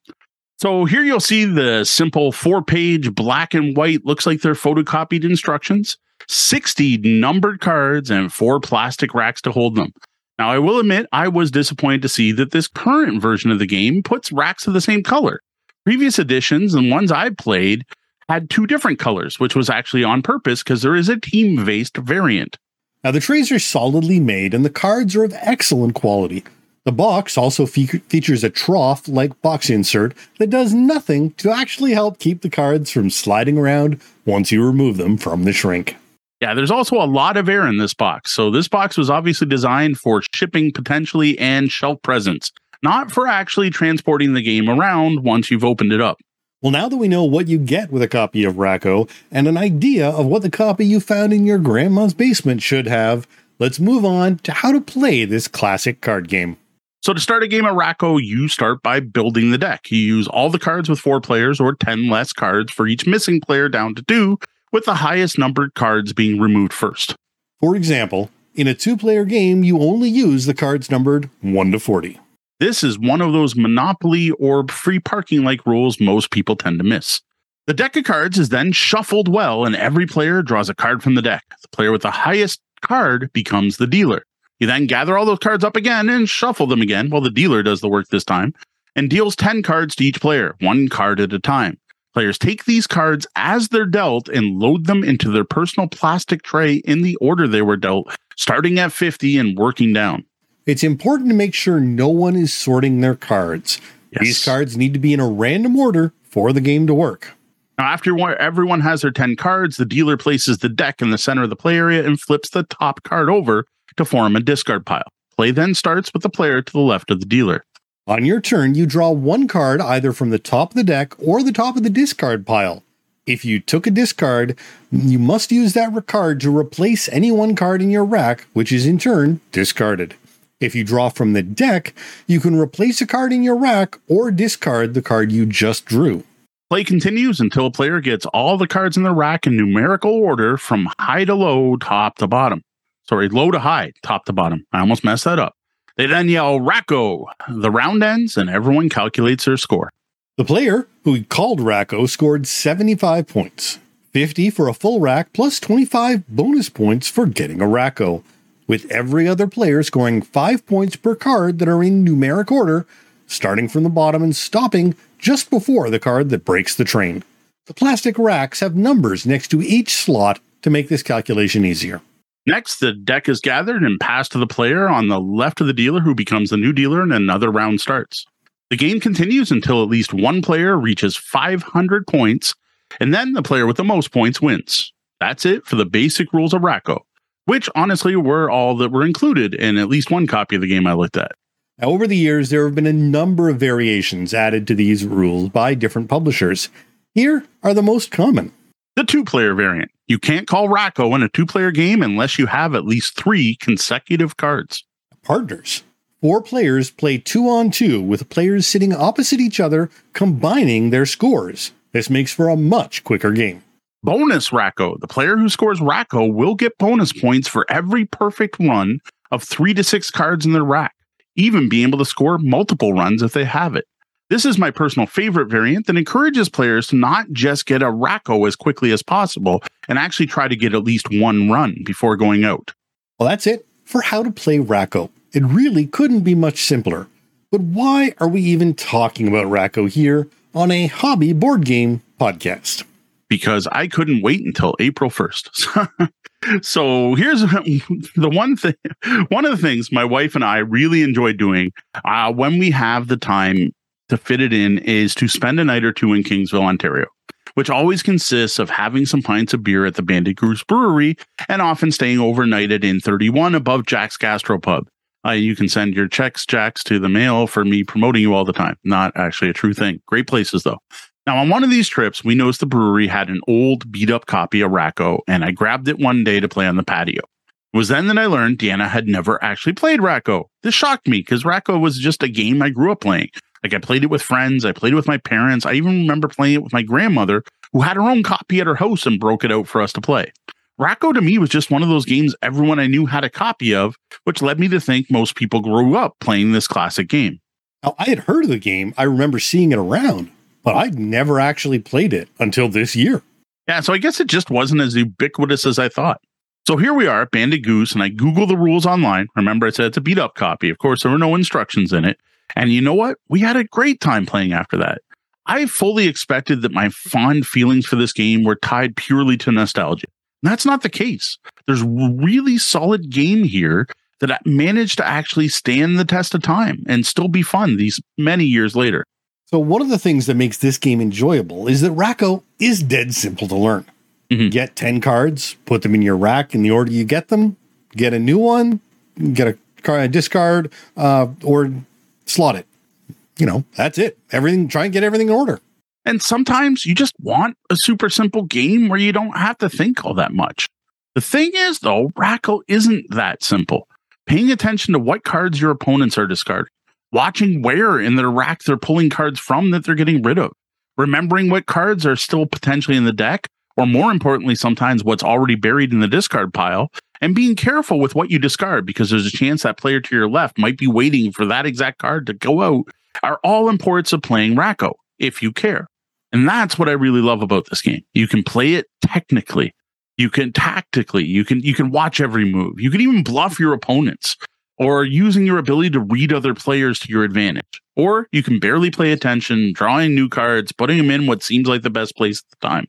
So here you'll see the simple four page black and white, looks like they're photocopied instructions, 60 numbered cards, and four plastic racks to hold them. Now, I will admit I was disappointed to see that this current version of the game puts racks of the same color. Previous editions and ones I played had two different colors, which was actually on purpose because there is a team based variant. Now, the trays are solidly made and the cards are of excellent quality. The box also fe- features a trough like box insert that does nothing to actually help keep the cards from sliding around once you remove them from the shrink. Yeah, there's also a lot of air in this box. So, this box was obviously designed for shipping potentially and shelf presence not for actually transporting the game around once you've opened it up. Well, now that we know what you get with a copy of Rack-O and an idea of what the copy you found in your grandma's basement should have, let's move on to how to play this classic card game. So, to start a game of Rack-O, you start by building the deck. You use all the cards with four players or 10 less cards for each missing player down to two, with the highest numbered cards being removed first. For example, in a two player game, you only use the cards numbered 1 to 40. This is one of those monopoly or free parking like rules most people tend to miss. The deck of cards is then shuffled well, and every player draws a card from the deck. The player with the highest card becomes the dealer. You then gather all those cards up again and shuffle them again while the dealer does the work this time and deals 10 cards to each player, one card at a time. Players take these cards as they're dealt and load them into their personal plastic tray in the order they were dealt, starting at 50 and working down. It's important to make sure no one is sorting their cards. Yes. These cards need to be in a random order for the game to work. Now, after everyone has their 10 cards, the dealer places the deck in the center of the play area and flips the top card over to form a discard pile. Play then starts with the player to the left of the dealer. On your turn, you draw one card either from the top of the deck or the top of the discard pile. If you took a discard, you must use that card to replace any one card in your rack, which is in turn discarded. If you draw from the deck, you can replace a card in your rack or discard the card you just drew. Play continues until a player gets all the cards in the rack in numerical order from high to low, top to bottom. Sorry, low to high, top to bottom. I almost messed that up. They then yell Rack-O. The round ends and everyone calculates their score. The player, who called Rack-O, scored 75 points 50 for a full rack, plus 25 bonus points for getting a Rack-O with every other player scoring 5 points per card that are in numeric order, starting from the bottom and stopping just before the card that breaks the train. The plastic racks have numbers next to each slot to make this calculation easier. Next, the deck is gathered and passed to the player on the left of the dealer, who becomes the new dealer, and another round starts. The game continues until at least one player reaches 500 points, and then the player with the most points wins. That's it for the basic rules of Rack-O which honestly were all that were included in at least one copy of the game I looked at. Now, over the years, there have been a number of variations added to these rules by different publishers. Here are the most common. The two player variant. You can't call Rack-O in a two player game unless you have at least three consecutive cards. Partners. Four players play two on two with players sitting opposite each other, combining their scores. This makes for a much quicker game. Bonus Rack-O. The player who scores Rack-O will get bonus points for every perfect run of three to six cards in their rack, even being able to score multiple runs if they have it. This is my personal favorite variant that encourages players to not just get a Rack-O as quickly as possible and actually try to get at least one run before going out. Well, that's it for how to play Rack-O. It really couldn't be much simpler. But why are we even talking about Rack-O here on a hobby board game podcast? Because I couldn't wait until April 1st. so here's the one thing one of the things my wife and I really enjoy doing uh, when we have the time to fit it in is to spend a night or two in Kingsville, Ontario, which always consists of having some pints of beer at the Bandit Goose Brewery and often staying overnight at Inn 31 above Jack's Gastropub. Uh, you can send your checks, jacks to the mail for me promoting you all the time. Not actually a true thing. Great places though. Now, on one of these trips, we noticed the brewery had an old beat up copy of Rack-O, and I grabbed it one day to play on the patio. It was then that I learned Deanna had never actually played Rack-O. This shocked me because Rack-O was just a game I grew up playing. Like I played it with friends, I played it with my parents. I even remember playing it with my grandmother, who had her own copy at her house and broke it out for us to play. Rack-O to me was just one of those games everyone I knew had a copy of, which led me to think most people grew up playing this classic game. Now, I had heard of the game. I remember seeing it around, but I'd never actually played it until this year. Yeah, so I guess it just wasn't as ubiquitous as I thought. So here we are at Bandit Goose, and I Google the rules online. Remember, I said it's a beat up copy. Of course, there were no instructions in it. And you know what? We had a great time playing after that. I fully expected that my fond feelings for this game were tied purely to nostalgia. And that's not the case. There's really solid game here that managed to actually stand the test of time and still be fun these many years later. So, one of the things that makes this game enjoyable is that Rack-O is dead simple to learn. Mm-hmm. Get 10 cards, put them in your rack in the order you get them, get a new one, get a card, discard, uh, or slot it. You know, that's it. Everything, try and get everything in order. And sometimes you just want a super simple game where you don't have to think all that much. The thing is, though, Rack-O isn't that simple. Paying attention to what cards your opponents are discarding, watching where in their rack they're pulling cards from that they're getting rid of, remembering what cards are still potentially in the deck, or more importantly, sometimes what's already buried in the discard pile, and being careful with what you discard because there's a chance that player to your left might be waiting for that exact card to go out, are all imports of playing Rack-O if you care. And that's what I really love about this game. You can play it technically, you can tactically, you can you can watch every move. You can even bluff your opponents or using your ability to read other players to your advantage. Or you can barely pay attention, drawing new cards, putting them in what seems like the best place at the time.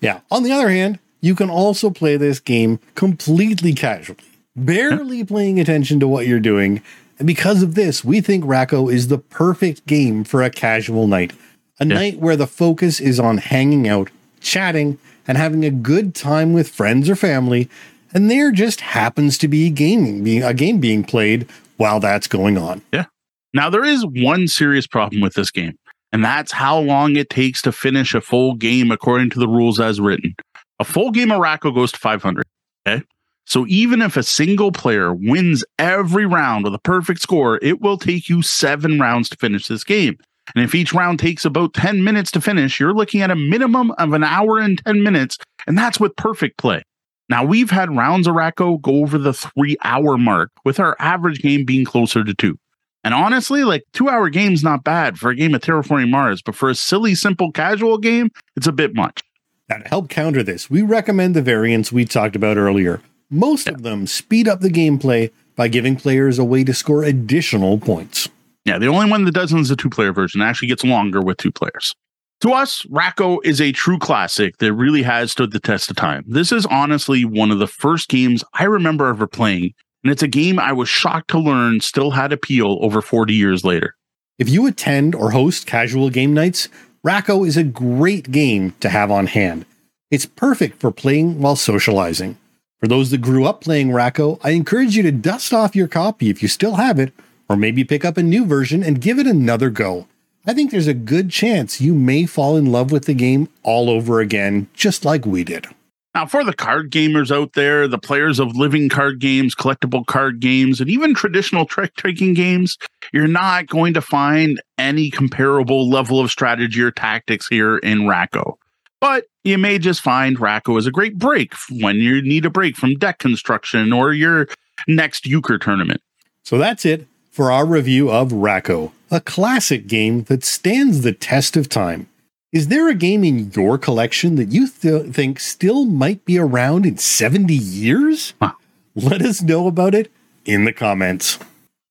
Yeah. On the other hand, you can also play this game completely casually, barely paying attention to what you're doing. And because of this, we think Rack-O is the perfect game for a casual night. A yeah. night where the focus is on hanging out, chatting, and having a good time with friends or family, and there just happens to be gaming being a game being played while that's going on. Yeah. Now there is one serious problem with this game, and that's how long it takes to finish a full game according to the rules as written. A full game of Rack-O goes to 500. Okay. So even if a single player wins every round with a perfect score, it will take you seven rounds to finish this game. And if each round takes about 10 minutes to finish, you're looking at a minimum of an hour and 10 minutes. And that's with perfect play. Now, we've had rounds of Rack-O go over the three hour mark, with our average game being closer to two. And honestly, like two hour game's not bad for a game of Terraforming Mars, but for a silly, simple, casual game, it's a bit much. Now, to help counter this, we recommend the variants we talked about earlier. Most yeah. of them speed up the gameplay by giving players a way to score additional points. Yeah, the only one that doesn't is the two player version. It actually gets longer with two players. To us, Rack-O is a true classic that really has stood the test of time. This is honestly one of the first games I remember ever playing, and it's a game I was shocked to learn still had appeal over 40 years later. If you attend or host casual game nights, Rack-O is a great game to have on hand. It's perfect for playing while socializing. For those that grew up playing Rack-O, I encourage you to dust off your copy if you still have it, or maybe pick up a new version and give it another go. I think there's a good chance you may fall in love with the game all over again, just like we did. Now, for the card gamers out there, the players of living card games, collectible card games, and even traditional trick taking games, you're not going to find any comparable level of strategy or tactics here in Rack-O. But you may just find Rack-O a great break when you need a break from deck construction or your next euchre tournament. So that's it for our review of Rack-O, a classic game that stands the test of time. Is there a game in your collection that you th- think still might be around in 70 years? Huh. Let us know about it in the comments.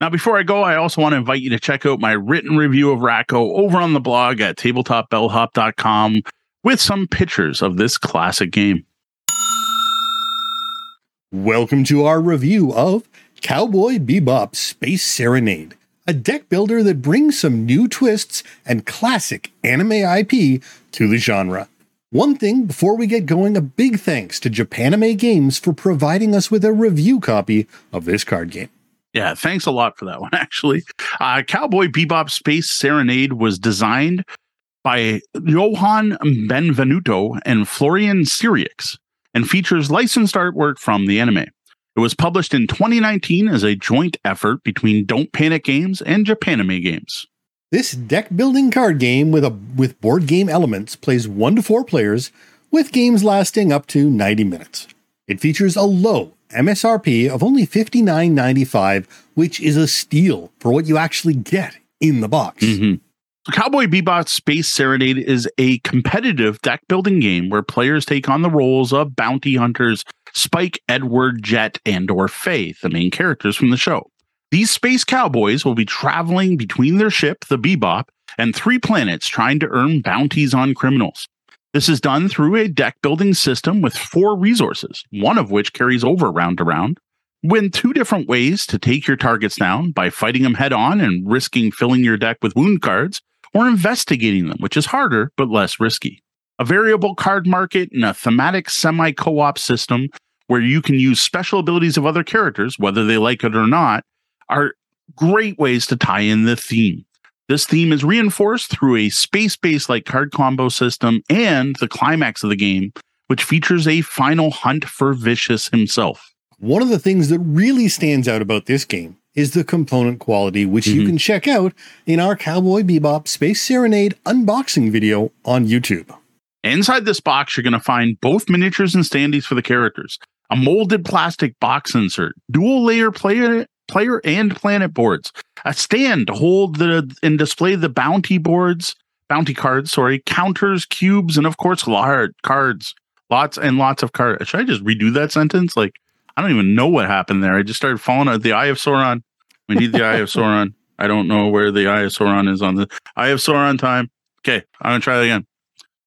Now, before I go, I also want to invite you to check out my written review of Rack-O over on the blog at tabletopbellhop.com with some pictures of this classic game. Welcome to our review of Cowboy Bebop Space Serenade, a deck builder that brings some new twists and classic anime IP to the genre. One thing before we get going, a big thanks to Japanime Games for providing us with a review copy of this card game. Yeah, thanks a lot for that one, actually. Uh, Cowboy Bebop Space Serenade was designed by Johan Benvenuto and Florian Sirieix and features licensed artwork from the anime. It was published in 2019 as a joint effort between Don't Panic Games and Japanime Games. This deck building card game with a with board game elements plays 1 to 4 players with games lasting up to 90 minutes. It features a low MSRP of only $59.95, which is a steal for what you actually get in the box. Mm-hmm. Cowboy Bebop Space Serenade is a competitive deck building game where players take on the roles of bounty hunters, Spike, Edward, Jet, and or Faye, the main characters from the show. These space cowboys will be traveling between their ship, the Bebop, and three planets trying to earn bounties on criminals. This is done through a deck building system with four resources, one of which carries over round to round. Win two different ways to take your targets down by fighting them head on and risking filling your deck with wound cards, or investigating them, which is harder but less risky. A variable card market and a thematic semi co op system where you can use special abilities of other characters, whether they like it or not, are great ways to tie in the theme. This theme is reinforced through a space based like card combo system and the climax of the game, which features a final hunt for Vicious himself. One of the things that really stands out about this game is the component quality, which mm-hmm. you can check out in our Cowboy Bebop Space Serenade unboxing video on YouTube. Inside this box, you're going to find both miniatures and standees for the characters, a molded plastic box insert, dual layer player, player and planet boards, a stand to hold the and display the bounty boards, bounty cards, sorry, counters, cubes, and of course, large cards. Lots and lots of cards. Should I just redo that sentence? Like, I don't even know what happened there. I just started falling out uh, the Eye of Sauron. We need the Eye of Sauron. I don't know where the Eye of Sauron is on the Eye of Sauron time. Okay, I'm gonna try that again.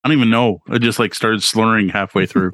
I don't even know. I just like started slurring halfway through.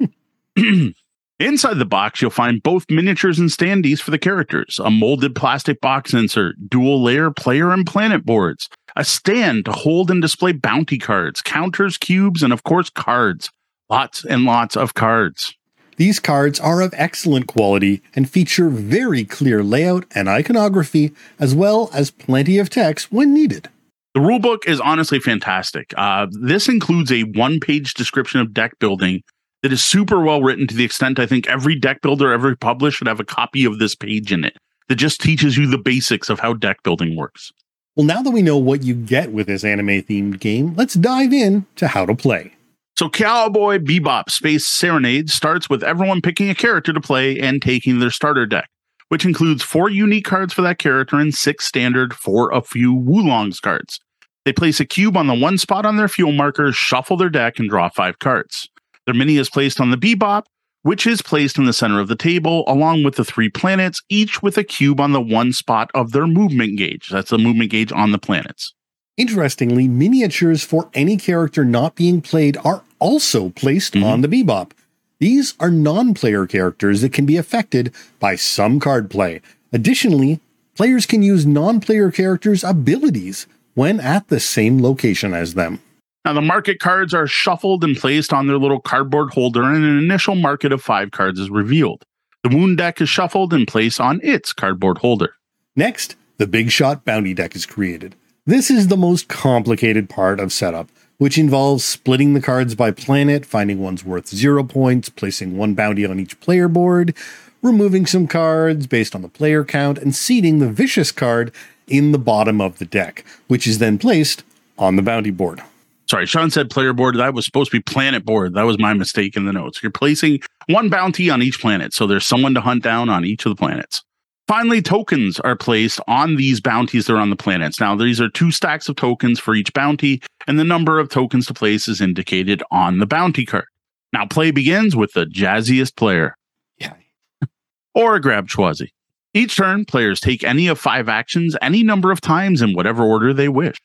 Inside the box, you'll find both miniatures and standees for the characters, a molded plastic box insert, dual layer player and planet boards, a stand to hold and display bounty cards, counters, cubes, and of course, cards. Lots and lots of cards. These cards are of excellent quality and feature very clear layout and iconography, as well as plenty of text when needed. The rulebook is honestly fantastic. Uh, this includes a one page description of deck building that is super well written to the extent I think every deck builder, every publisher should have a copy of this page in it that just teaches you the basics of how deck building works. Well, now that we know what you get with this anime themed game, let's dive in to how to play. So, Cowboy Bebop Space Serenade starts with everyone picking a character to play and taking their starter deck, which includes four unique cards for that character and six standard for a few Woolongs cards. They place a cube on the one spot on their fuel marker, shuffle their deck, and draw five cards. Their mini is placed on the Bebop, which is placed in the center of the table, along with the three planets, each with a cube on the one spot of their movement gauge. That's the movement gauge on the planets. Interestingly, miniatures for any character not being played are also placed mm-hmm. on the Bebop. These are non player characters that can be affected by some card play. Additionally, players can use non player characters' abilities when at the same location as them. Now, the market cards are shuffled and placed on their little cardboard holder, and an initial market of five cards is revealed. The wound deck is shuffled and placed on its cardboard holder. Next, the Big Shot Bounty deck is created. This is the most complicated part of setup, which involves splitting the cards by planet, finding ones worth zero points, placing one bounty on each player board, removing some cards based on the player count, and seeding the vicious card in the bottom of the deck, which is then placed on the bounty board. Sorry, Sean said player board. That was supposed to be planet board. That was my mistake in the notes. You're placing one bounty on each planet, so there's someone to hunt down on each of the planets. Finally, tokens are placed on these bounties that are on the planets. Now, these are two stacks of tokens for each bounty, and the number of tokens to place is indicated on the bounty card. Now, play begins with the jazziest player. Yeah. or a grab Schwazi. Each turn, players take any of five actions any number of times in whatever order they wish.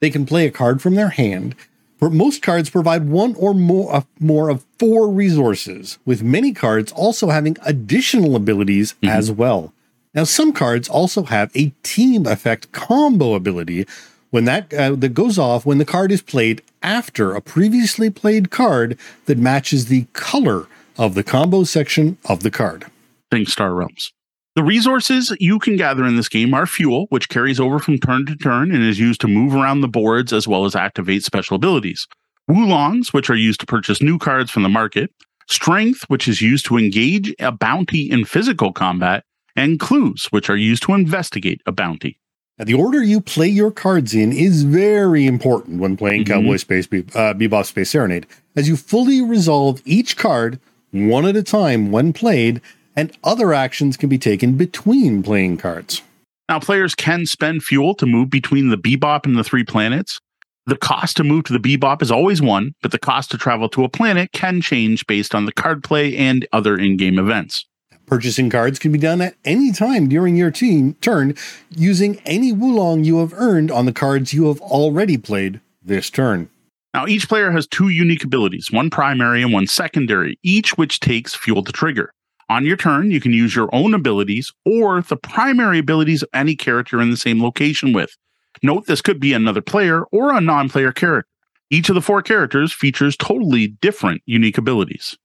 They can play a card from their hand. Most cards provide one or more of, more of four resources, with many cards also having additional abilities mm-hmm. as well. Now, some cards also have a team effect combo ability when that uh, that goes off when the card is played after a previously played card that matches the color of the combo section of the card. Think Star Realms. The resources you can gather in this game are fuel, which carries over from turn to turn and is used to move around the boards as well as activate special abilities. Woolongs, which are used to purchase new cards from the market. Strength, which is used to engage a bounty in physical combat. And clues, which are used to investigate a bounty. Now, the order you play your cards in is very important when playing Mhm. Cowboy Space Be- uh, Bebop Space Serenade, as you fully resolve each card one at a time when played, and other actions can be taken between playing cards. Now, players can spend fuel to move between the Bebop and the three planets. The cost to move to the Bebop is always one, but the cost to travel to a planet can change based on the card play and other in game events. Purchasing cards can be done at any time during your team turn using any Woolong you have earned on the cards you have already played this turn. Now, each player has two unique abilities, one primary and one secondary, each which takes fuel to trigger. On your turn, you can use your own abilities or the primary abilities of any character in the same location with. Note this could be another player or a non player character. Each of the four characters features totally different unique abilities.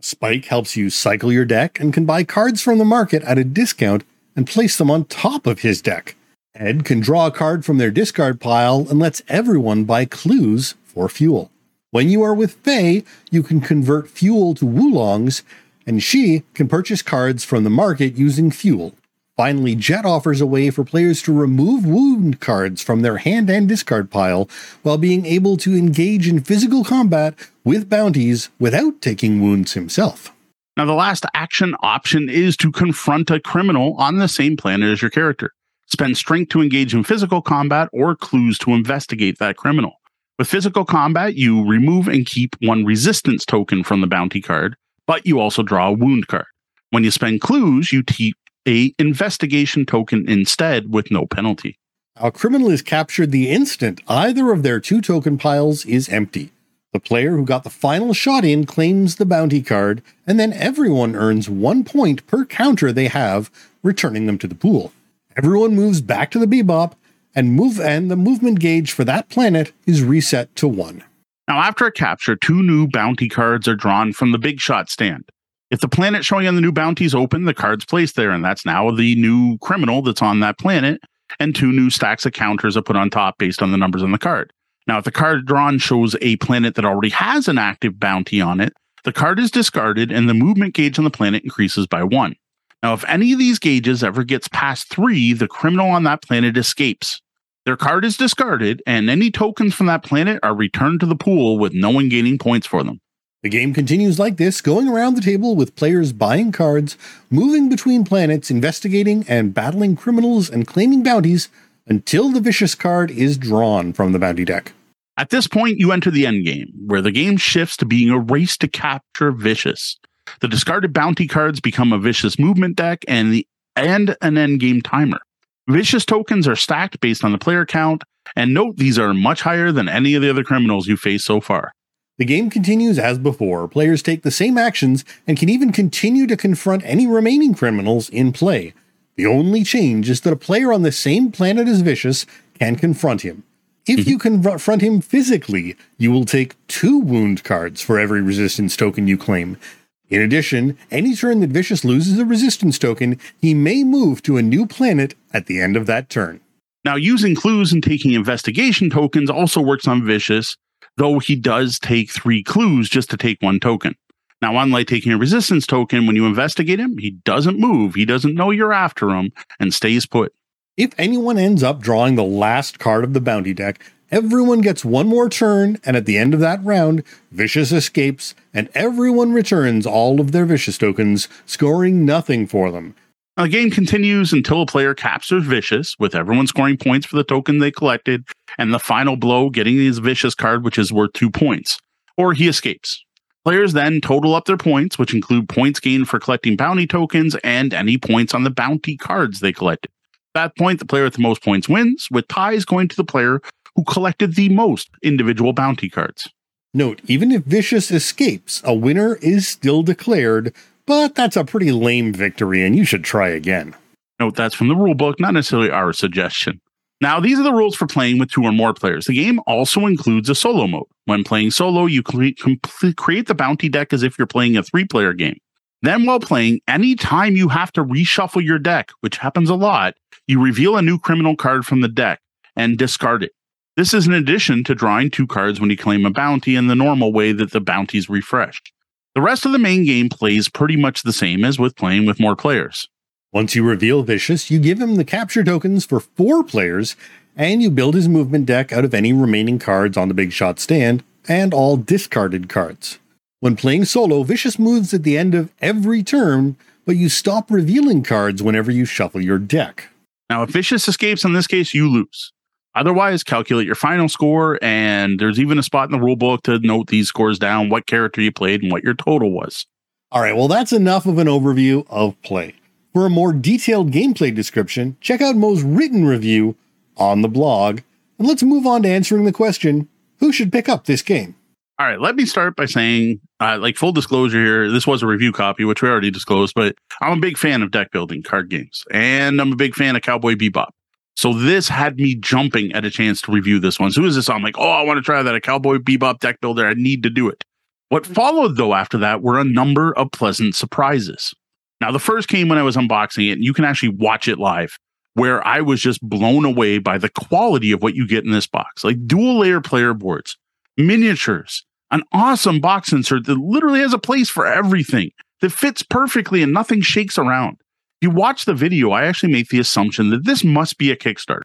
Spike helps you cycle your deck and can buy cards from the market at a discount and place them on top of his deck. Ed can draw a card from their discard pile and lets everyone buy clues for fuel. When you are with Faye, you can convert fuel to Woolongs, and she can purchase cards from the market using fuel. Finally, Jet offers a way for players to remove wound cards from their hand and discard pile while being able to engage in physical combat with bounties without taking wounds himself. Now, the last action option is to confront a criminal on the same planet as your character. Spend strength to engage in physical combat or clues to investigate that criminal. With physical combat, you remove and keep one resistance token from the bounty card, but you also draw a wound card. When you spend clues, you keep a investigation token instead with no penalty. A criminal is captured the instant either of their two token piles is empty. The player who got the final shot in claims the bounty card, and then everyone earns one point per counter they have, returning them to the pool. Everyone moves back to the bebop, and move and the movement gauge for that planet is reset to one. Now, after a capture, two new bounty cards are drawn from the big shot stand. If the planet showing on the new bounty is open, the card's placed there, and that's now the new criminal that's on that planet, and two new stacks of counters are put on top based on the numbers on the card. Now, if the card drawn shows a planet that already has an active bounty on it, the card is discarded and the movement gauge on the planet increases by one. Now, if any of these gauges ever gets past three, the criminal on that planet escapes. Their card is discarded, and any tokens from that planet are returned to the pool with no one gaining points for them. The game continues like this, going around the table with players buying cards, moving between planets, investigating and battling criminals and claiming bounties until the vicious card is drawn from the bounty deck. At this point, you enter the end game, where the game shifts to being a race to capture Vicious. The discarded bounty cards become a Vicious movement deck and the and an end game timer. Vicious tokens are stacked based on the player count, and note these are much higher than any of the other criminals you face so far. The game continues as before. Players take the same actions and can even continue to confront any remaining criminals in play. The only change is that a player on the same planet as Vicious can confront him. If mm-hmm. you confront him physically, you will take two wound cards for every resistance token you claim. In addition, any turn that Vicious loses a resistance token, he may move to a new planet at the end of that turn. Now, using clues and taking investigation tokens also works on Vicious, though he does take three clues just to take one token. Now, unlike taking a resistance token, when you investigate him, he doesn't move, he doesn't know you're after him, and stays put. If anyone ends up drawing the last card of the bounty deck, everyone gets one more turn, and at the end of that round, Vicious escapes, and everyone returns all of their Vicious tokens, scoring nothing for them. The game continues until a player captures Vicious, with everyone scoring points for the token they collected, and the final blow getting his Vicious card, which is worth two points, or he escapes. Players then total up their points, which include points gained for collecting bounty tokens and any points on the bounty cards they collected. At that point, the player with the most points wins, with ties going to the player who collected the most individual bounty cards. Note, even if Vicious escapes, a winner is still declared, but that's a pretty lame victory, and you should try again. Note that's from the rulebook, not necessarily our suggestion. Now, these are the rules for playing with two or more players. The game also includes a solo mode. When playing solo, you cre- create the bounty deck as if you're playing a three player game. Then, while playing, anytime you have to reshuffle your deck, which happens a lot, you reveal a new criminal card from the deck and discard it. This is in addition to drawing two cards when you claim a bounty in the normal way that the bounty's refreshed. The rest of the main game plays pretty much the same as with playing with more players. Once you reveal Vicious, you give him the capture tokens for four players, and you build his movement deck out of any remaining cards on the Big Shot stand and all discarded cards. When playing solo, Vicious moves at the end of every turn, but you stop revealing cards whenever you shuffle your deck. Now, if Vicious escapes in this case, you lose. Otherwise, calculate your final score, and there's even a spot in the rulebook to note these scores down, what character you played, and what your total was. All right, well, that's enough of an overview of play. For a more detailed gameplay description, check out Mo's written review on the blog. And let's move on to answering the question who should pick up this game? All right, let me start by saying, uh, like full disclosure here, this was a review copy, which we already disclosed, but I'm a big fan of deck building card games, and I'm a big fan of Cowboy Bebop. So this had me jumping at a chance to review this one. As soon as this, I'm like, oh, I want to try that. A Cowboy Bebop deck builder. I need to do it. What mm-hmm. followed, though, after that were a number of pleasant surprises. Now, the first came when I was unboxing it, and you can actually watch it live, where I was just blown away by the quality of what you get in this box like dual layer player boards, miniatures, an awesome box insert that literally has a place for everything that fits perfectly and nothing shakes around. You watch the video, I actually make the assumption that this must be a Kickstarter.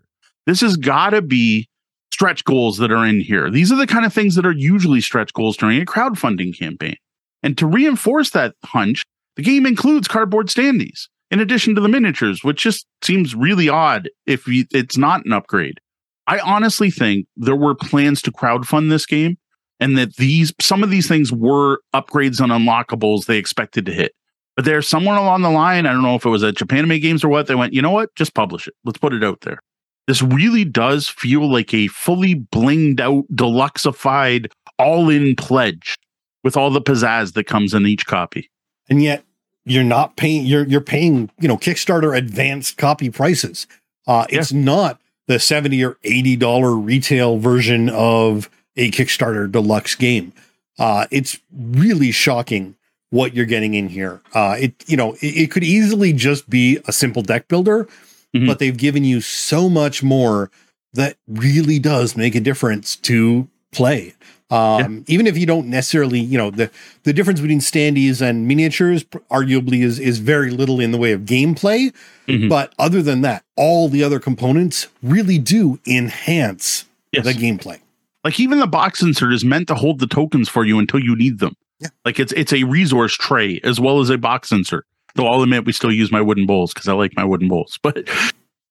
This has got to be stretch goals that are in here. These are the kind of things that are usually stretch goals during a crowdfunding campaign. And to reinforce that hunch, the game includes cardboard standees in addition to the miniatures, which just seems really odd if you, it's not an upgrade. I honestly think there were plans to crowdfund this game and that these some of these things were upgrades and unlockables they expected to hit. But there's somewhere along the line, I don't know if it was at Japanime Games or what, they went, you know what? Just publish it. Let's put it out there. This really does feel like a fully blinged out, deluxeified, all in pledge with all the pizzazz that comes in each copy. And yet you're not paying you're you're paying you know kickstarter advanced copy prices uh it's yeah. not the 70 or 80 dollar retail version of a kickstarter deluxe game uh it's really shocking what you're getting in here uh it you know it, it could easily just be a simple deck builder mm-hmm. but they've given you so much more that really does make a difference to play um, yeah. Even if you don't necessarily, you know, the the difference between standees and miniatures arguably is is very little in the way of gameplay. Mm-hmm. But other than that, all the other components really do enhance yes. the gameplay. Like even the box insert is meant to hold the tokens for you until you need them. Yeah. Like it's it's a resource tray as well as a box insert. Though I'll admit we still use my wooden bowls because I like my wooden bowls, but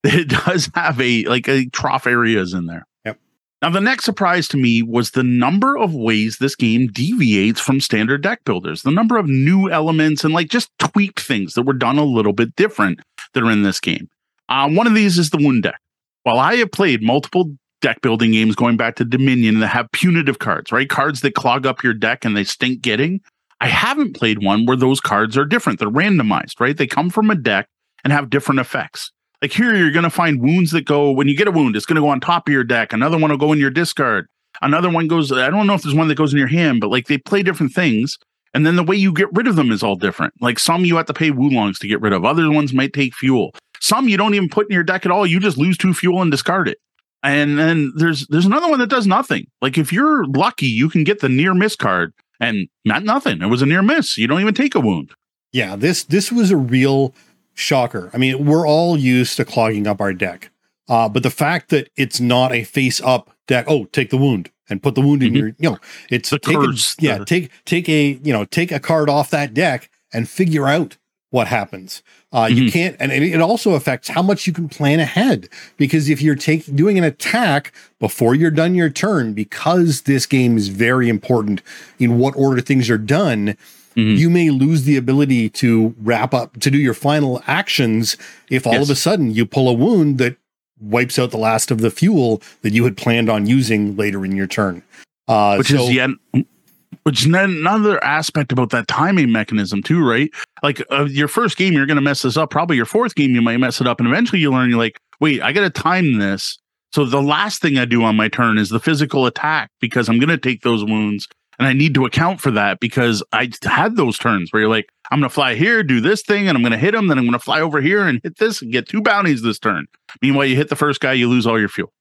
it does have a like a trough areas in there. Yep. Now, the next surprise to me was the number of ways this game deviates from standard deck builders, the number of new elements and like just tweaked things that were done a little bit different that are in this game. Uh, one of these is the wound deck. While I have played multiple deck building games going back to Dominion that have punitive cards, right? Cards that clog up your deck and they stink getting. I haven't played one where those cards are different. They're randomized, right? They come from a deck and have different effects. Like here, you're going to find wounds that go when you get a wound, it's going to go on top of your deck. Another one will go in your discard. Another one goes, I don't know if there's one that goes in your hand, but like they play different things. And then the way you get rid of them is all different. Like some you have to pay Woolongs to get rid of, other ones might take fuel. Some you don't even put in your deck at all. You just lose two fuel and discard it. And then there's there's another one that does nothing. Like if you're lucky, you can get the near miss card and not nothing. It was a near miss. You don't even take a wound. Yeah, this this was a real shocker. I mean, we're all used to clogging up our deck. Uh, but the fact that it's not a face up deck, oh, take the wound and put the wound in mm-hmm. your, you know, it's the take a, yeah, take take a you know take a card off that deck and figure out what happens. Uh, mm-hmm. You can't, and it also affects how much you can plan ahead because if you're taking doing an attack before you're done your turn, because this game is very important in what order things are done mm-hmm. you may lose the ability to wrap up to do your final actions if all yes. of a sudden you pull a wound that wipes out the last of the fuel that you had planned on using later in your turn. Uh, which so, is yet, which another aspect about that timing mechanism too, right? Like uh, your first game, you're going to mess this up. Probably your fourth game, you might mess it up, and eventually you learn. You're like, wait, I got to time this. So the last thing I do on my turn is the physical attack because I'm going to take those wounds And I need to account for that because I had those turns where you're like, I'm going to fly here, do this thing, and I'm going to hit him. Then I'm going to fly over here and hit this and get two bounties this turn. Meanwhile, you hit the first guy, you lose all your fuel.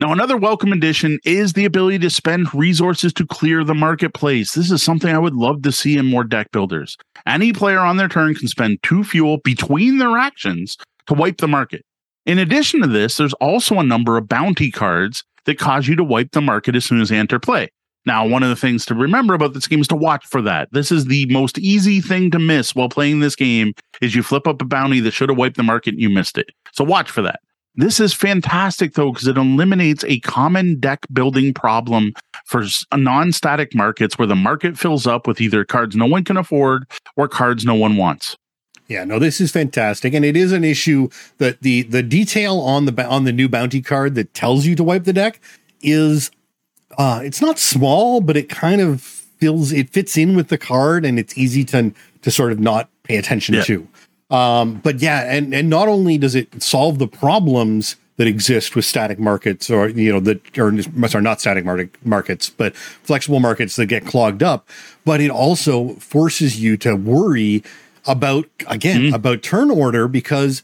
Now, another welcome addition is the ability to spend resources to clear the marketplace. This is something I would love to see in more deck builders. Any player on their turn can spend two fuel between their actions to wipe the market. In addition to this, there's also a number of bounty cards that cause you to wipe the market as soon as they enter play. Now, one of the things to remember about this game is to watch for that. This is the most easy thing to miss while playing this game is you flip up a bounty that should have wiped the market and you missed it. So watch for that. This is fantastic though because it eliminates a common deck building problem for non-static markets where the market fills up with either cards no one can afford or cards no one wants. Yeah, no, this is fantastic, and it is an issue that the the detail on the on the new bounty card that tells you to wipe the deck is uh, it's not small, but it kind of fills it fits in with the card, and it's easy to to sort of not pay attention yeah. to. Um, but yeah, and and not only does it solve the problems that exist with static markets, or you know that or sorry, not static market markets, but flexible markets that get clogged up, but it also forces you to worry about again mm-hmm. about turn order because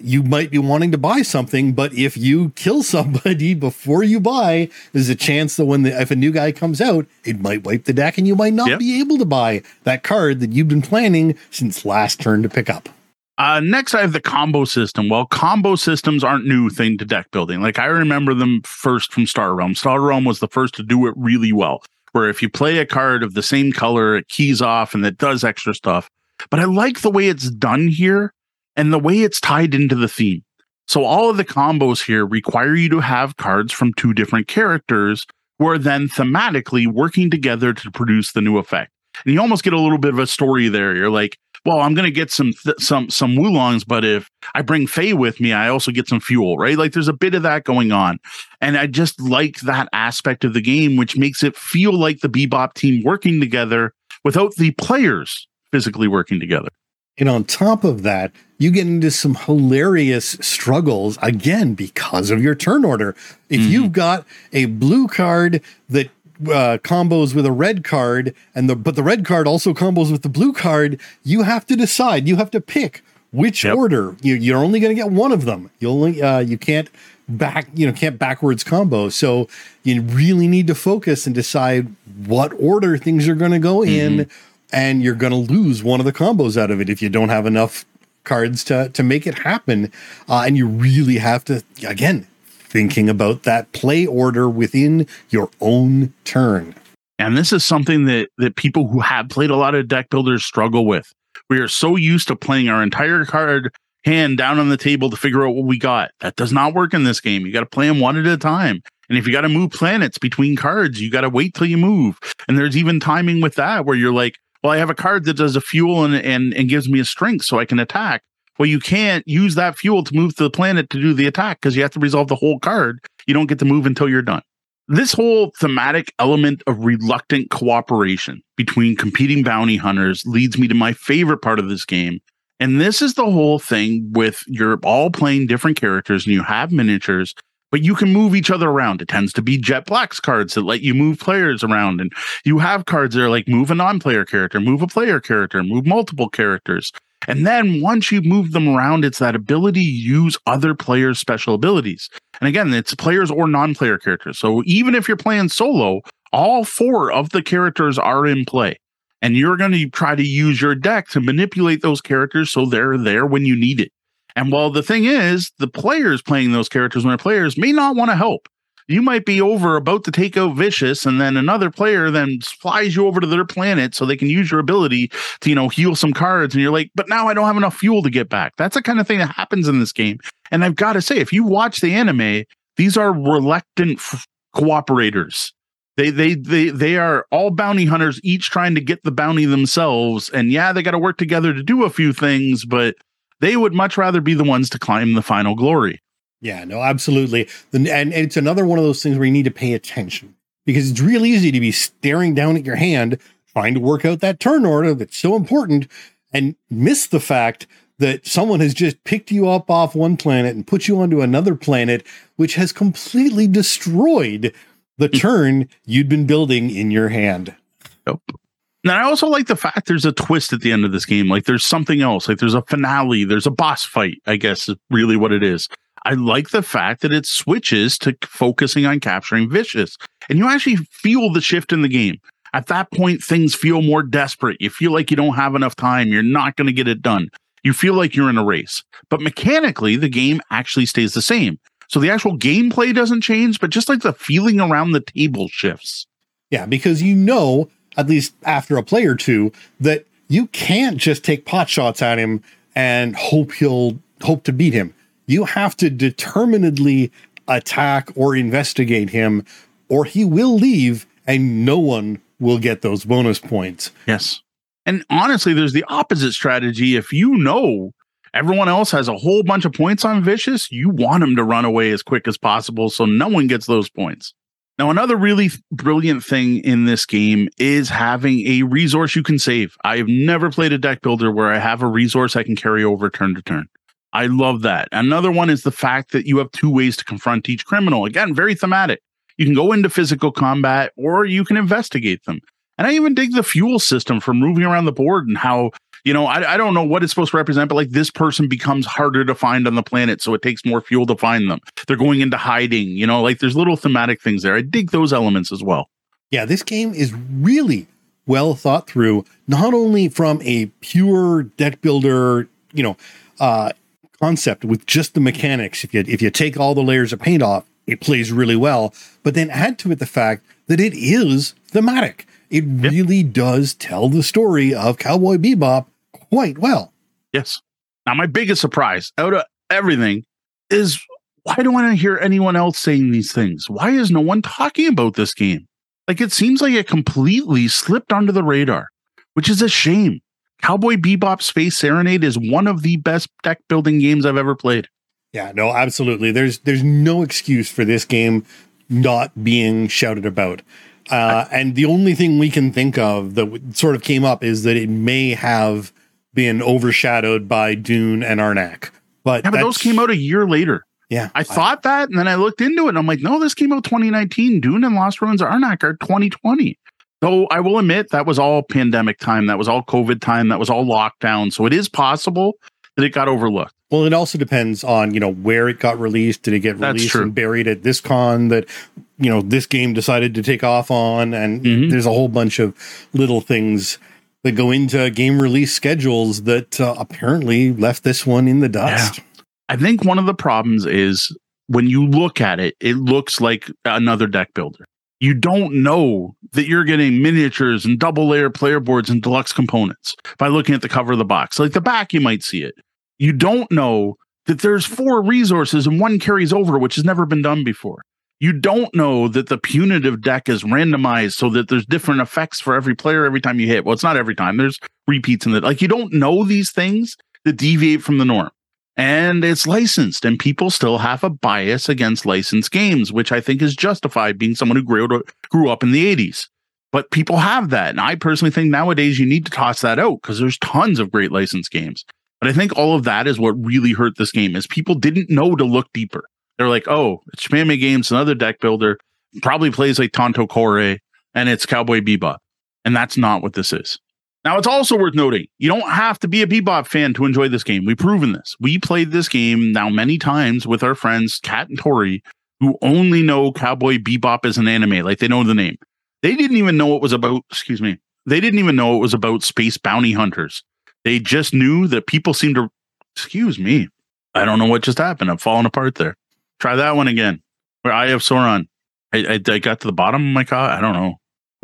you might be wanting to buy something, but if you kill somebody before you buy, there's a chance that when the if a new guy comes out, it might wipe the deck and you might not yep. be able to buy that card that you've been planning since last turn to pick up. Uh, next, I have the combo system. Well, combo systems aren't new thing to deck building. Like I remember them first from Star Realm. Star Realm was the first to do it really well. Where if you play a card of the same color, it keys off and it does extra stuff. But I like the way it's done here and the way it's tied into the theme. So all of the combos here require you to have cards from two different characters who are then thematically working together to produce the new effect. And you almost get a little bit of a story there. You're like, well, I'm going to get some th- some some Woolongs, but if I bring Faye with me, I also get some fuel, right? Like there's a bit of that going on, and I just like that aspect of the game, which makes it feel like the Bebop team working together without the players physically working together. And on top of that, you get into some hilarious struggles again because of your turn order. If mm-hmm. you've got a blue card that uh, combos with a red card, and the but the red card also combos with the blue card, you have to decide. You have to pick which yep. order. You, you're only going to get one of them. You only uh, you can't back you know can't backwards combo. So you really need to focus and decide what order things are going to go mm-hmm. in and you're going to lose one of the combos out of it if you don't have enough cards to to make it happen. Uh, and you really have to again thinking about that play order within your own turn. And this is something that that people who have played a lot of deck builders struggle with. We are so used to playing our entire card hand down on the table to figure out what we got. That does not work in this game. You got to play them one at a time. And if you got to move planets between cards, you got to wait till you move. And there's even timing with that where you're like, well, I have a card that does a fuel and, and, and gives me a strength so I can attack. Well, you can't use that fuel to move to the planet to do the attack because you have to resolve the whole card. You don't get to move until you're done. This whole thematic element of reluctant cooperation between competing bounty hunters leads me to my favorite part of this game. And this is the whole thing with you're all playing different characters and you have miniatures but you can move each other around. It tends to be Jet Black's cards that let you move players around. And you have cards that are like move a non player character, move a player character, move multiple characters. And then once you move them around, it's that ability to use other players' special abilities. And again, it's players or non player characters. So even if you're playing solo, all four of the characters are in play. And you're going to try to use your deck to manipulate those characters so they're there when you need it. And while the thing is, the players playing those characters when they're players may not want to help. You might be over about to take out Vicious, and then another player then flies you over to their planet so they can use your ability to, you know, heal some cards. And you're like, but now I don't have enough fuel to get back. That's the kind of thing that happens in this game. And I've got to say, if you watch the anime, these are reluctant f- cooperators. They they they they are all bounty hunters, each trying to get the bounty themselves. And yeah, they got to work together to do a few things, but they would much rather be the ones to climb the final glory. Yeah, no, absolutely. And, and it's another one of those things where you need to pay attention because it's real easy to be staring down at your hand trying to work out that turn order that's so important and miss the fact that someone has just picked you up off one planet and put you onto another planet, which has completely destroyed the hmm. turn you'd been building in your hand. Yep. And I also like the fact there's a twist at the end of this game. Like there's something else. Like there's a finale. There's a boss fight, I guess is really what it is. I like the fact that it switches to focusing on capturing Vicious. And you actually feel the shift in the game. At that point, things feel more desperate. You feel like you don't have enough time. You're not going to get it done. You feel like you're in a race. But mechanically, the game actually stays the same. So the actual gameplay doesn't change, but just like the feeling around the table shifts. Yeah, because you know, at least after a play or two, that you can't just take pot shots at him and hope he'll hope to beat him. You have to determinedly attack or investigate him, or he will leave and no one will get those bonus points. Yes. And honestly, there's the opposite strategy. If you know everyone else has a whole bunch of points on Vicious, you want him to run away as quick as possible so no one gets those points. Now, another really brilliant thing in this game is having a resource you can save. I've never played a deck builder where I have a resource I can carry over turn to turn. I love that. Another one is the fact that you have two ways to confront each criminal. Again, very thematic. You can go into physical combat or you can investigate them. And I even dig the fuel system for moving around the board and how, you know, I, I don't know what it's supposed to represent, but like this person becomes harder to find on the planet. So it takes more fuel to find them. They're going into hiding, you know, like there's little thematic things there. I dig those elements as well. Yeah, this game is really well thought through, not only from a pure deck builder, you know, uh, concept with just the mechanics. If you if you take all the layers of paint off, it plays really well. But then add to it the fact that it is thematic. It yep. really does tell the story of Cowboy Bebop quite well. Yes. Now, my biggest surprise out of everything is why don't I hear anyone else saying these things? Why is no one talking about this game? Like it seems like it completely slipped under the radar, which is a shame. Cowboy Bebop Space Serenade is one of the best deck building games I've ever played. Yeah, no, absolutely. There's there's no excuse for this game not being shouted about. Uh, and the only thing we can think of that sort of came up is that it may have been overshadowed by Dune and Arnak. But, yeah, but those came out a year later. Yeah. I thought that, and then I looked into it and I'm like, no, this came out 2019. Dune and Lost Ruins Arnak are 2020. So I will admit that was all pandemic time. That was all COVID time. That was all lockdown. So it is possible that it got overlooked. Well, it also depends on you know where it got released. Did it get released and buried at this con that you know this game decided to take off on? And mm-hmm. there's a whole bunch of little things that go into game release schedules that uh, apparently left this one in the dust. Yeah. I think one of the problems is when you look at it, it looks like another deck builder. You don't know that you're getting miniatures and double layer player boards and deluxe components by looking at the cover of the box. Like the back, you might see it you don't know that there's four resources and one carries over, which has never been done before. You don't know that the punitive deck is randomized so that there's different effects for every player every time you hit. Well, it's not every time. There's repeats in it. Like you don't know these things that deviate from the norm. And it's licensed, and people still have a bias against licensed games, which I think is justified being someone who grew, grew up in the 80s. But people have that. And I personally think nowadays you need to toss that out because there's tons of great licensed games. But I think all of that is what really hurt this game is people didn't know to look deeper. They're like, oh, it's Spammy Games, another deck builder, probably plays like Tanto Cuore, and it's Cowboy Bebop. And that's not what this is. Now, it's also worth noting you don't have to be a Bebop fan to enjoy this game. We've proven this. We played this game now many times with our friends, Kat and Tori, who only know Cowboy Bebop as an anime, like they know the name. They didn't even know it was about, excuse me, they didn't even know it was about space bounty hunters. They just knew that people seemed to, excuse me, I don't know what just happened. I'm falling apart there. Try that one again. Where I have Sauron. I, I, I got to the bottom of my car. I don't know.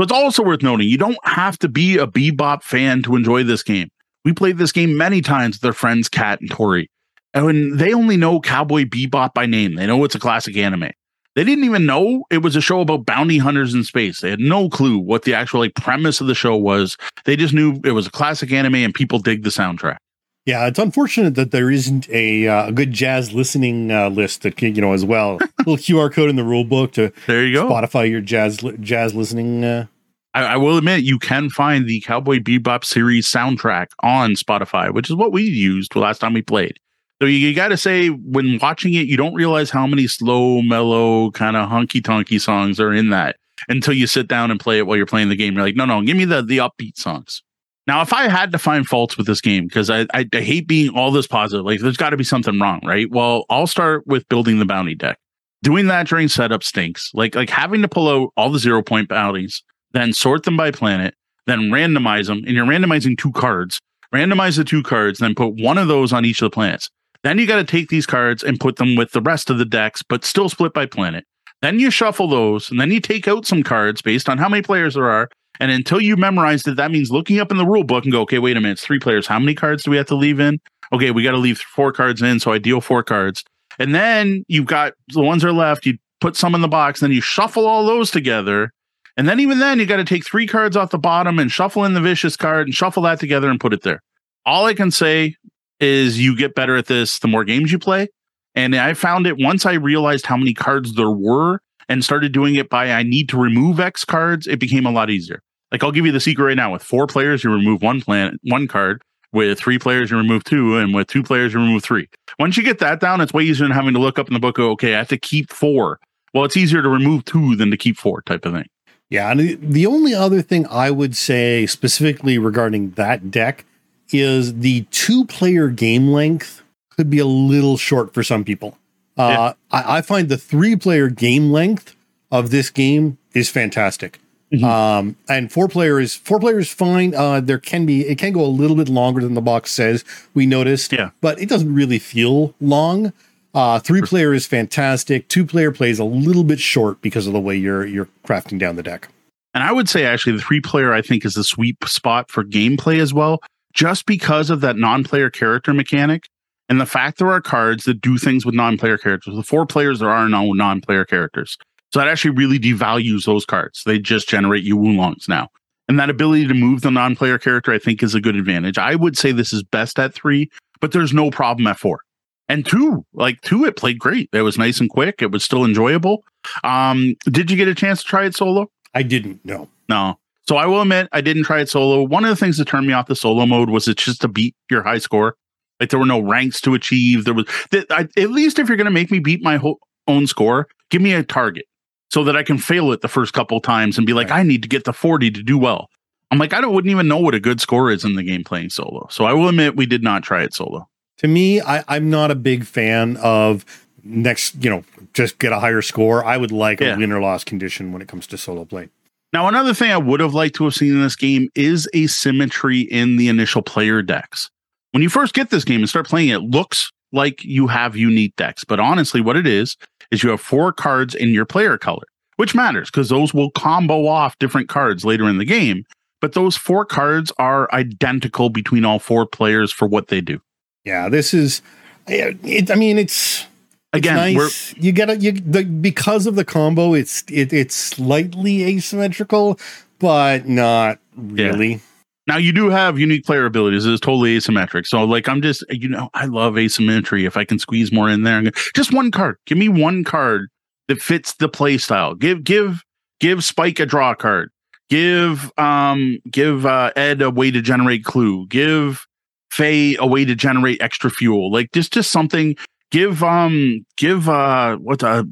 But it's also worth noting you don't have to be a Bebop fan to enjoy this game. We played this game many times with our friends Kat and Tori. And they only know Cowboy Bebop by name. They know it's a classic anime. They didn't even know it was a show about bounty hunters in space. They had no clue what the actual like premise of the show was. They just knew it was a classic anime and people dig the soundtrack. Yeah, it's unfortunate that there isn't a, uh, good jazz listening uh, list that can, you know as well. little QR code in the rule book to there you go Spotify your jazz jazz listening. Uh, I, I, will admit you can find the Cowboy Bebop series soundtrack on Spotify, which is what we used the last time we played. So you, you got to say, when watching it, you don't realize how many slow, mellow, kind of honky tonky songs are in that until you sit down and play it while you're playing the game. You're like, no, no, give me the the upbeat songs. Now, if I had to find faults with this game, because I, I, I hate being all this positive, like there's got to be something wrong, right? Well, I'll start with building the bounty deck. Doing that during setup stinks. Like like having to pull out all the zero point bounties, then sort them by planet, then randomize them, and you're randomizing two cards. Randomize the two cards, then put one of those on each of the planets. Then you got to take these cards and put them with the rest of the decks, but still split by planet. Then you shuffle those, and then you take out some cards based on how many players there are. And until you memorized it, that means looking up in the rule book and go, okay, wait a minute, it's three players. How many cards do we have to leave in? Okay, we got to leave four cards in, so I deal four cards. And then you've got the ones that are left, you put some in the box, then you shuffle all those together. And then even then, you got to take three cards off the bottom and shuffle in the vicious card and shuffle that together and put it there. All I can say is you get better at this the more games you play. And I found it once I realized how many cards there were and started doing it by I need to remove X cards, it became a lot easier. Like I'll give you the secret right now. With four players, you remove one planet, one card. With three players, you remove two, and with two players, you remove three. Once you get that down, it's way easier than having to look up in the book. Okay, I have to keep four. Well, it's easier to remove two than to keep four, type of thing. Yeah, and the only other thing I would say specifically regarding that deck is the two-player game length could be a little short for some people. Uh, yeah. I, I, find the three-player game length of this game is fantastic. Mm-hmm. Um, and four players, four players, fine. Uh, there can be, it can go a little bit longer than the box says. We noticed, yeah, but it doesn't really feel long. Uh, three player is fantastic. Two player plays a little bit short because of the way you're you're crafting down the deck. And I would say actually the three player I think is the sweet spot for gameplay as well, just because of that non player character mechanic and the fact there are cards that do things with non player characters. The four players there are no non player characters. So that actually really devalues those cards. They just generate you Woolongs now. And that ability to move the non player character, I think, is a good advantage. I would say this is best at three, but there's no problem at four. And two, like two, it played great. It was nice and quick. It was still enjoyable. Um, did you get a chance to try it solo? I didn't, no. No. So I will admit I didn't try it solo. One of the things that turned me off the solo mode was it's just to beat your high score. Like there were no ranks to achieve. There was that at least if you're going to make me beat my whole, own score, give me a target so that I can fail it the first couple times and be like, right. I need to get to 40 to do well. I'm like, I don't, wouldn't even know what a good score is in the game playing solo. So I will admit we did not try it solo. To me, I, I'm not a big fan of next, you know, just get a higher score. I would like yeah. a win or loss condition when it comes to solo play. Now, another thing I would have liked to have seen in this game is asymmetry in the initial player decks. When you first get this game and start playing it, looks like you have unique decks. But honestly, what it is, is you have four cards in your player color, which matters because those will combo off different cards later in the game. But those four cards are identical between all four players for what they do. Yeah, this is. It, I mean, it's again nice. you get it you the, because of the combo. It's it, it's slightly asymmetrical, but not really. Yeah. Now you do have unique player abilities. It's totally asymmetric. So like I'm just you know I love asymmetry. If I can squeeze more in there, just one card. Give me one card that fits the play style. Give give give Spike a draw card. Give um give uh, Ed a way to generate clue. Give Faye a way to generate extra fuel. Like just just something. Give um give uh what's a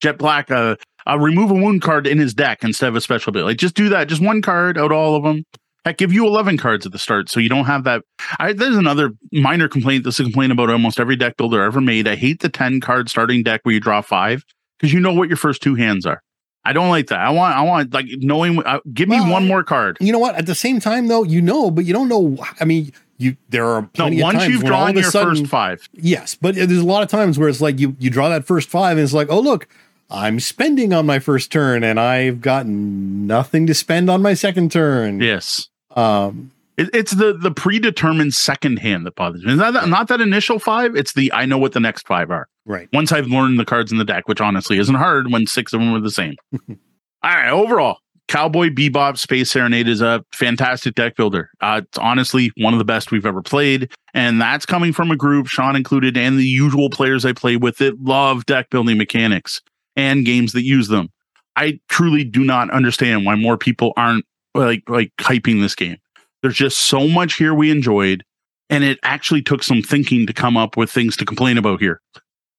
Jet Black a uh, remove a wound card in his deck instead of a special ability. Like just do that. Just one card out all of them. Heck, give you 11 cards at the start so you don't have that. I, there's another minor complaint. This is a complaint about almost every deck builder ever made. I hate the 10 card starting deck where you draw five because you know what your first two hands are. I don't like that. I want, I want like knowing. Uh, give me well, one more card. You know what? At the same time, though, you know, but you don't know. I mean, you there are plenty no, once you've drawn your sudden, first five. Yes, but there's a lot of times where it's like you you draw that first five, and it's like, oh look, I'm spending on my first turn, and I've got nothing to spend on my second turn. Yes. Um, it, it's the the predetermined second hand that bothers me. Not that, not that initial five. It's the I know what the next five are. Right. Once I've learned the cards in the deck, which honestly isn't hard when six of them are the same. All right. Overall, Cowboy Bebop Space Serenade is a fantastic deck builder. Uh, it's honestly one of the best we've ever played. And that's coming from a group, Sean included, and the usual players I play with that love deck building mechanics and games that use them. I truly do not understand why more people aren't like like hyping this game. There's just so much here we enjoyed. and it actually took some thinking to come up with things to complain about here.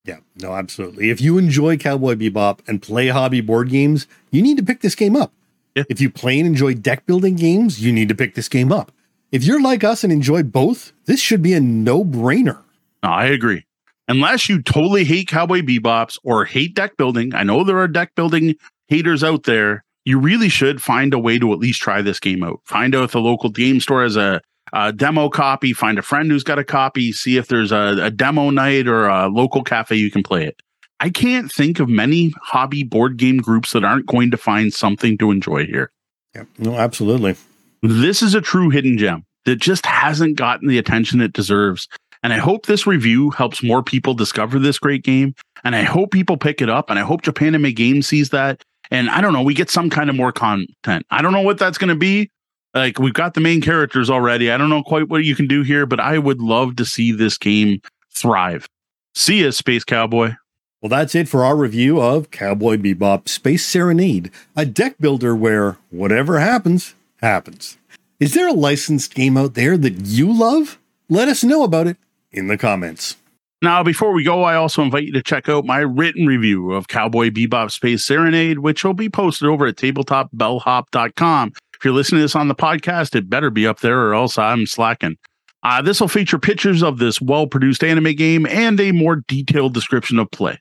Yeah, no, absolutely. If you enjoy Cowboy Bebop and play hobby board games, you need to pick this game up. Yeah. If you play and enjoy deck building games, you need to pick this game up. If you're like us and enjoy both, this should be a no brainer. No, I agree. Unless you totally hate Cowboy Bebops or hate deck building, I know there are deck building haters out there. You really should find a way to at least try this game out. Find out if the local game store has a, a demo copy. Find a friend who's got a copy. See if there's a, a demo night or a local cafe you can play it. I can't think of many hobby board game groups that aren't going to find something to enjoy here. Yeah, no, absolutely. This is a true hidden gem that just hasn't gotten the attention it deserves. And I hope this review helps more people discover this great game. And I hope people pick it up. And I hope Japan Anime Game sees that. And I don't know, we get some kind of more content. I don't know what that's going to be. Like we've got the main characters already. I don't know quite what you can do here, but I would love to see this game thrive. See ya, Space Cowboy. Well, that's it for our review of Cowboy Bebop Space Serenade, a deck builder where whatever happens, happens. Is there a licensed game out there that you love? Let us know about it in the comments. Now, before we go, I also invite you to check out my written review of Cowboy Bebop Space Serenade, which will be posted over at tabletopbellhop.com. If you're listening to this on the podcast, it better be up there or else I'm slacking. Uh, this will feature pictures of this well produced anime game and a more detailed description of play.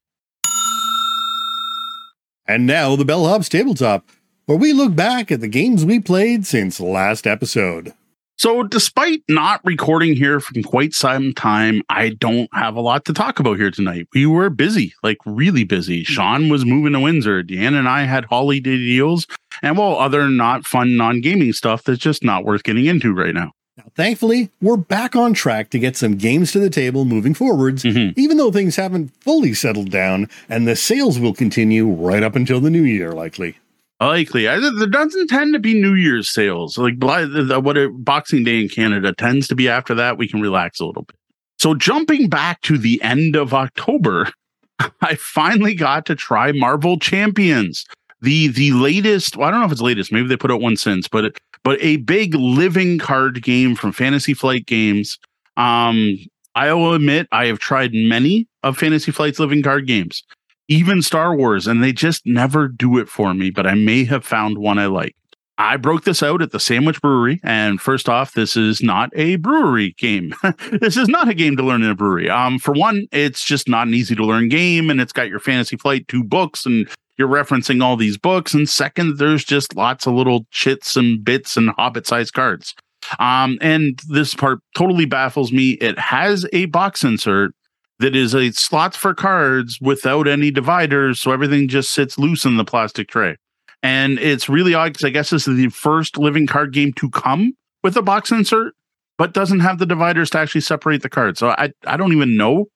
And now the Bellhop's Tabletop, where we look back at the games we played since last episode. So, despite not recording here for quite some time, I don't have a lot to talk about here tonight. We were busy, like really busy. Sean was moving to Windsor. Deanne and I had holiday deals, and well, other not fun, non gaming stuff that's just not worth getting into right now. Now, thankfully, we're back on track to get some games to the table moving forwards, Mhm. even though things haven't fully settled down, and the sales will continue right up until the new year, likely. Likely, I, there doesn't tend to be New Year's sales. Like what Boxing Day in Canada tends to be after that. We can relax a little bit. So jumping back to the end of October, I finally got to try Marvel Champions, the the latest. Well, I don't know if it's latest. Maybe they put out one since, but but a big living card game from Fantasy Flight Games. Um, I will admit I have tried many of Fantasy Flight's living card games even Star Wars, and they just never do it for me, but I may have found one I like. I broke this out at the Sandwich Brewery, and first off, this is not a brewery game. this is not a game to learn in a brewery. Um, for one, it's just not an easy to learn game, and it's got your Fantasy Flight two books, and you're referencing all these books. And second, there's just lots of little chits and bits and hobbit sized cards. Um, and this part totally baffles me. It has a box insert that is a slots for cards without any dividers, so everything just sits loose in the plastic tray. And it's really odd because I guess this is the first living card game to come with a box insert, but doesn't have the dividers to actually separate the cards. So I I don't even know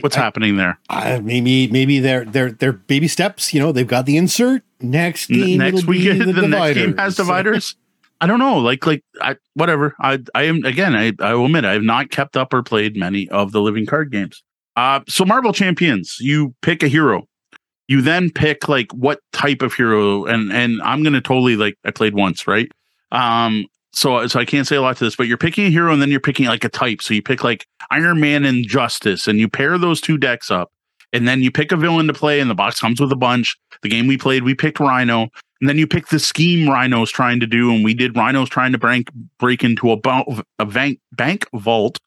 what's I- happening there. I- maybe maybe they're they're they're baby steps. You know, they've got the insert. Next N- next week, the, the, next game has dividers. I don't know, like like I whatever. I I am again. I I will admit I have not kept up or played many of the living card games. Uh, so Marvel Champions, you pick a hero. You then pick like what type of hero, and and I'm gonna totally like I played once, right? Um, so so I can't say a lot to this, but you're picking a hero and then you're picking like a type. So you pick like Iron Man and Justice, and you pair those two decks up, and then you pick a villain to play, and the box comes with a bunch. The game we played, we picked Rhino, and then you pick the scheme Rhino's trying to do, and we did Rhino's trying to break break into a, a bank bank vault.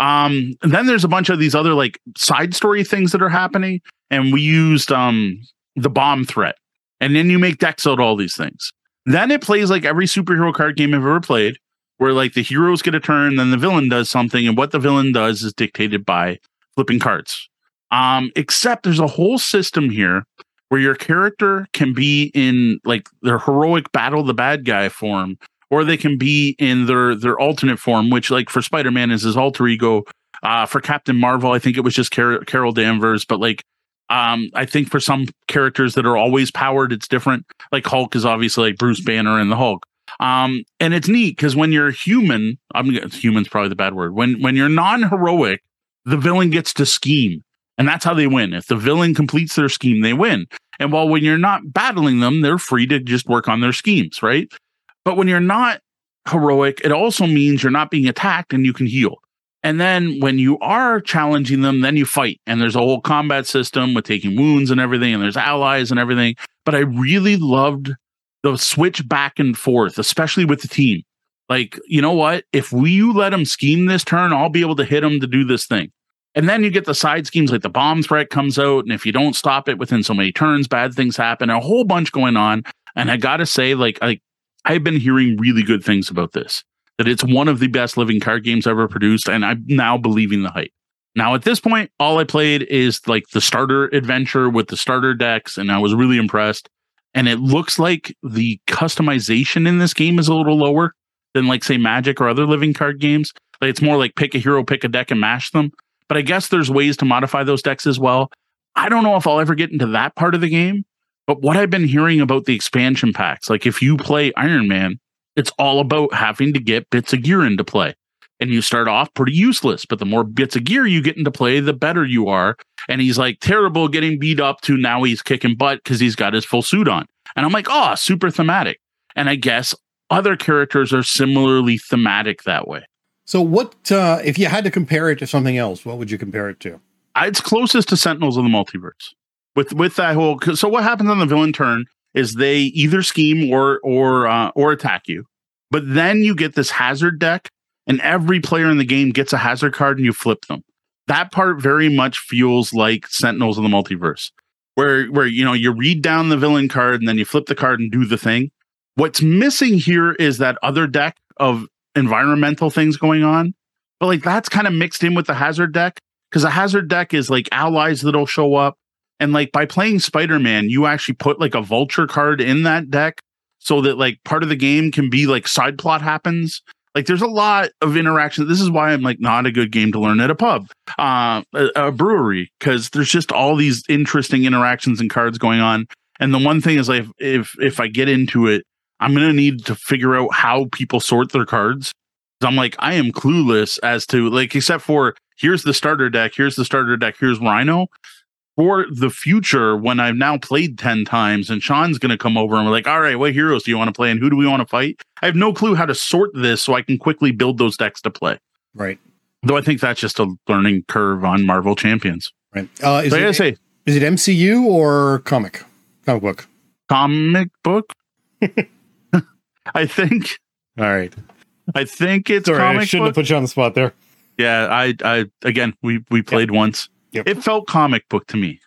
Um, then there's a bunch of these other like side story things that are happening, and we used um the bomb threat, and then you make decks out all these things. Then it plays like every superhero card game I've ever played, where like the heroes get a turn, then the villain does something, and what the villain does is dictated by flipping cards. Um, except there's a whole system here where your character can be in like their heroic battle the bad guy form, or they can be in their their alternate form, which like for Spider Man is his alter ego. Uh, for Captain Marvel, I think it was just Car- Carol Danvers, but like um, I think for some characters that are always powered, it's different. Like Hulk is obviously like Bruce Banner and the Hulk. Um, and it's neat because when you're human, I'm human's probably the bad word. When when you're non-heroic, the villain gets to scheme. And that's how they win. If the villain completes their scheme, they win. And while when you're not battling them, they're free to just work on their schemes, right? But when you're not heroic, it also means you're not being attacked and you can heal. And then when you are challenging them, then you fight. And there's a whole combat system with taking wounds and everything, and there's allies and everything. But I really loved the switch back and forth, especially with the team. Like, you know what? If we you let them scheme this turn, I'll be able to hit them to do this thing. And then you get the side schemes like the bomb threat comes out, and if you don't stop it within so many turns, bad things happen. A whole bunch going on. And I gotta say, like, I I've been hearing really good things about this. That it's one of the best living card games ever produced, and I'm now believing the hype. Now at this point, all I played is like the starter adventure with the starter decks, and I was really impressed. And it looks like the customization in this game is a little lower than like say Magic or other living card games. Like it's more like pick a hero, pick a deck, and mash them but I guess there's ways to modify those decks as well. I don't know if I'll ever get into that part of the game, but what I've been hearing about the expansion packs, like if you play Iron Man, it's all about having to get bits of gear into play. And you start off pretty useless, but the more bits of gear you get into play, the better you are. And he's like terrible getting beat up to now he's kicking butt because he's got his full suit on. And I'm like, oh, super thematic. And I guess other characters are similarly thematic that way. So, what uh, if you had to compare it to something else? What would you compare it to? It's closest to Sentinels of the Multiverse. With with that whole, so what happens on the villain turn is they either scheme or or uh, or attack you, but then you get this hazard deck, and every player in the game gets a hazard card, and you flip them. That part very much feels like Sentinels of the Multiverse, where where you know you read down the villain card and then you flip the card and do the thing. What's missing here is that other deck of environmental things going on. But like that's kind of mixed in with the hazard deck because the hazard deck is like allies that'll show up. And like by playing Spider Man, you actually put like a vulture card in that deck so that like part of the game can be like side plot happens. Like there's a lot of interaction. This is why I'm like not a good game to learn at a pub, uh, a, a brewery, because there's just all these interesting interactions and cards going on. And the one thing is like if if I get into it, I'm to need to figure out how people sort their cards. I'm like, I am clueless as to like, except for here's the starter deck, here's the starter deck, here's Rhino. For the future, when I've now played 10 times and Sean's going to come over and we're like, all right, what heroes do you want to play and who do we want to fight? I have no clue how to sort this so I can quickly build those decks to play. Right. Though I think that's just a learning curve on Marvel Champions. Right. Uh, is, so it, say, is it MCU or comic? Comic book? Comic book? I think. All right. I think it's. Sorry, I shouldn't book. have put you on the spot there. Yeah, I, I again, we we played yep. once. Yep. It felt comic book to me.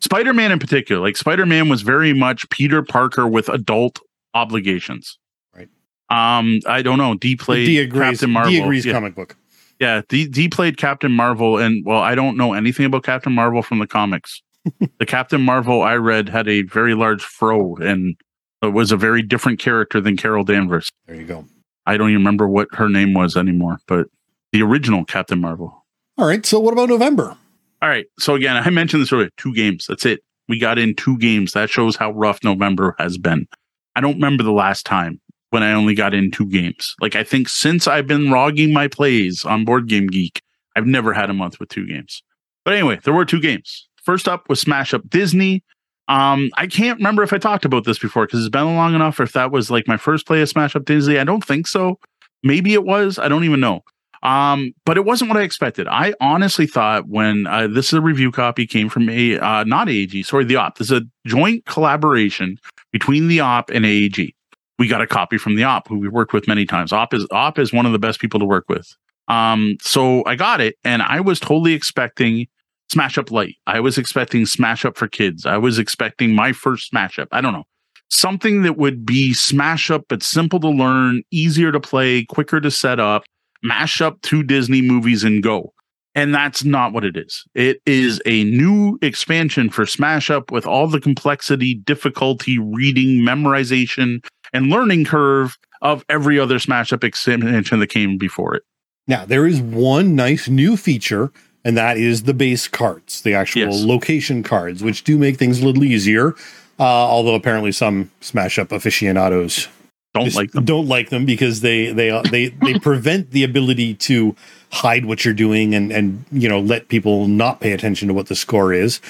Spider Man in particular, like Spider Man was very much Peter Parker with adult obligations. Right. Um, I don't know. D played D agrees, Captain Marvel. D agrees yeah. comic book. Yeah, D, D played Captain Marvel, and well, I don't know anything about Captain Marvel from the comics. the Captain Marvel I read had a very large fro and was a very different character than Carol Danvers. There you go. I don't even remember what her name was anymore, but the original Captain Marvel. All right. So what about November? All right. So again, I mentioned this earlier. Two games. That's it. We got in two games. That shows how rough November has been. I don't remember the last time when I only got in two games. Like I think since I've been logging my plays on Board Game Geek, I've never had a month with two games. But anyway, there were two games. First up was Smash Up Disney. Um, I can't remember if I talked about this before because it's been long enough, or if that was like my first play of Smash Up Disney. I don't think so. Maybe it was. I don't even know. Um, but it wasn't what I expected. I honestly thought when uh, this is a review copy came from a uh, not AEG, sorry, the op. This is a joint collaboration between the op and AEG. We got a copy from the op, who we worked with many times. Op is op is one of the best people to work with. Um, so I got it, and I was totally expecting Smash Up Light. I was expecting Smash Up for kids. I was expecting my first Smash Up. I don't know. Something that would be Smash Up, but simple to learn, easier to play, quicker to set up, mash up two Disney movies and go. And that's not what it is. It is a new expansion for Smash Up with all the complexity, difficulty, reading, memorization, and learning curve of every other Smash Up expansion that came before it. Now, there is one nice new feature and that is the base cards, the actual yes. location cards, which do make things a little easier. Uh, although apparently some smash up aficionados don't like them. Don't like them because they they uh, they they prevent the ability to hide what you're doing and and you know let people not pay attention to what the score is.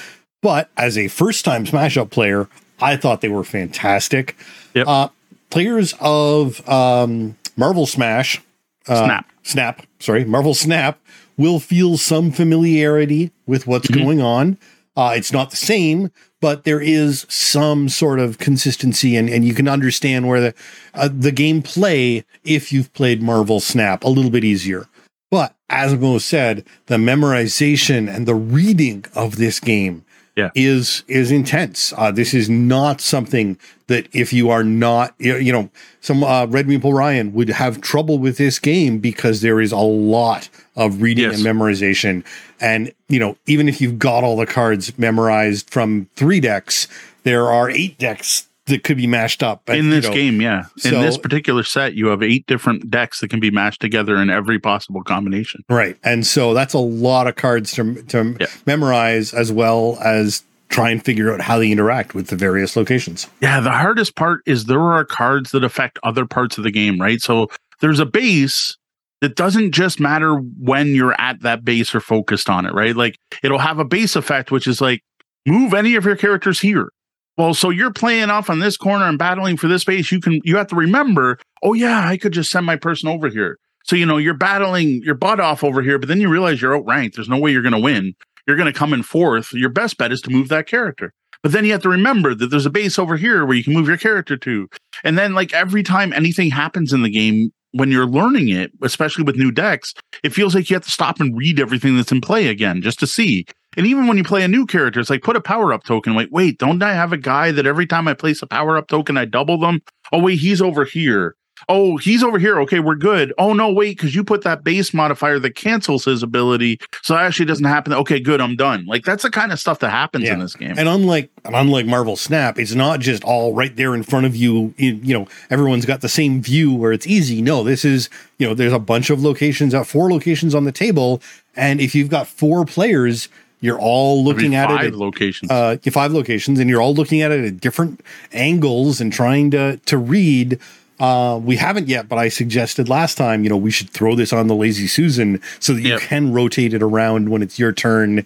But as a first time smash up player, I thought they were fantastic. Yep. Uh, players of um, Marvel Smash uh, Snap. Snap, sorry, Marvel Snap will feel some familiarity with what's Mhm. going on. Uh, it's not the same, but there is some sort of consistency, and, and you can understand where the uh, the gameplay, if you've played Marvel Snap, a little bit easier. But as Mo said, the memorization and the reading of this game Yeah. is is intense. Uh, this is not something that if you are not, you know, some uh, Red Meeple Ryan would have trouble with this game because there is a lot of reading Yes. and memorization. And you know, even if you've got all the cards memorized from three decks, there are eight decks that could be mashed up And, in you this know, game, yeah. In so- this particular set, you have eight different decks that can be mashed together in every possible combination. Right. And so that's a lot of cards to, to Yeah. memorize as well as try and figure out how they interact with the various locations. Yeah, the hardest part is there are cards that affect other parts of the game, right? So there's a base that doesn't just matter when you're at that base or focused on it, right? Like it'll have a base effect, which is like move any of your characters here. Well, so you're playing off on this corner and battling for this base. You can you have to remember, oh yeah, I could just send my person over here. So you know you're battling your butt off over here, but then you realize you're outranked. There's no way you're going to win. You're going to come in fourth. Your best bet is to move that character. But then you have to remember that there's a base over here where you can move your character to. And then, like, every time anything happens in the game, when you're learning it, especially with new decks, it feels like you have to stop and read everything that's in play again just to see. And even when you play a new character, it's like put a power up token. Wait, wait, don't I have a guy that every time I place a power up token, I double them? Oh, wait, he's over here. Oh, he's over here. Okay, we're good. Oh, no, wait, because you put that base modifier that cancels his ability. So that actually doesn't happen. Okay, good, I'm done. Like, that's the kind of stuff that happens Yeah. in this game. And unlike unlike Marvel Snap, it's not just all right there in front of you. You know, everyone's got the same view where it's easy. No, this is you know, there's a bunch of locations, uh, four locations on the table, and if you've got four players, you're all looking Every at five it. At, locations. uh, five locations, and you're all looking at it at different angles and trying to to read. Uh, we haven't yet, but I suggested last time, you know, we should throw this on the lazy Susan so that you Yep. can rotate it around when it's your turn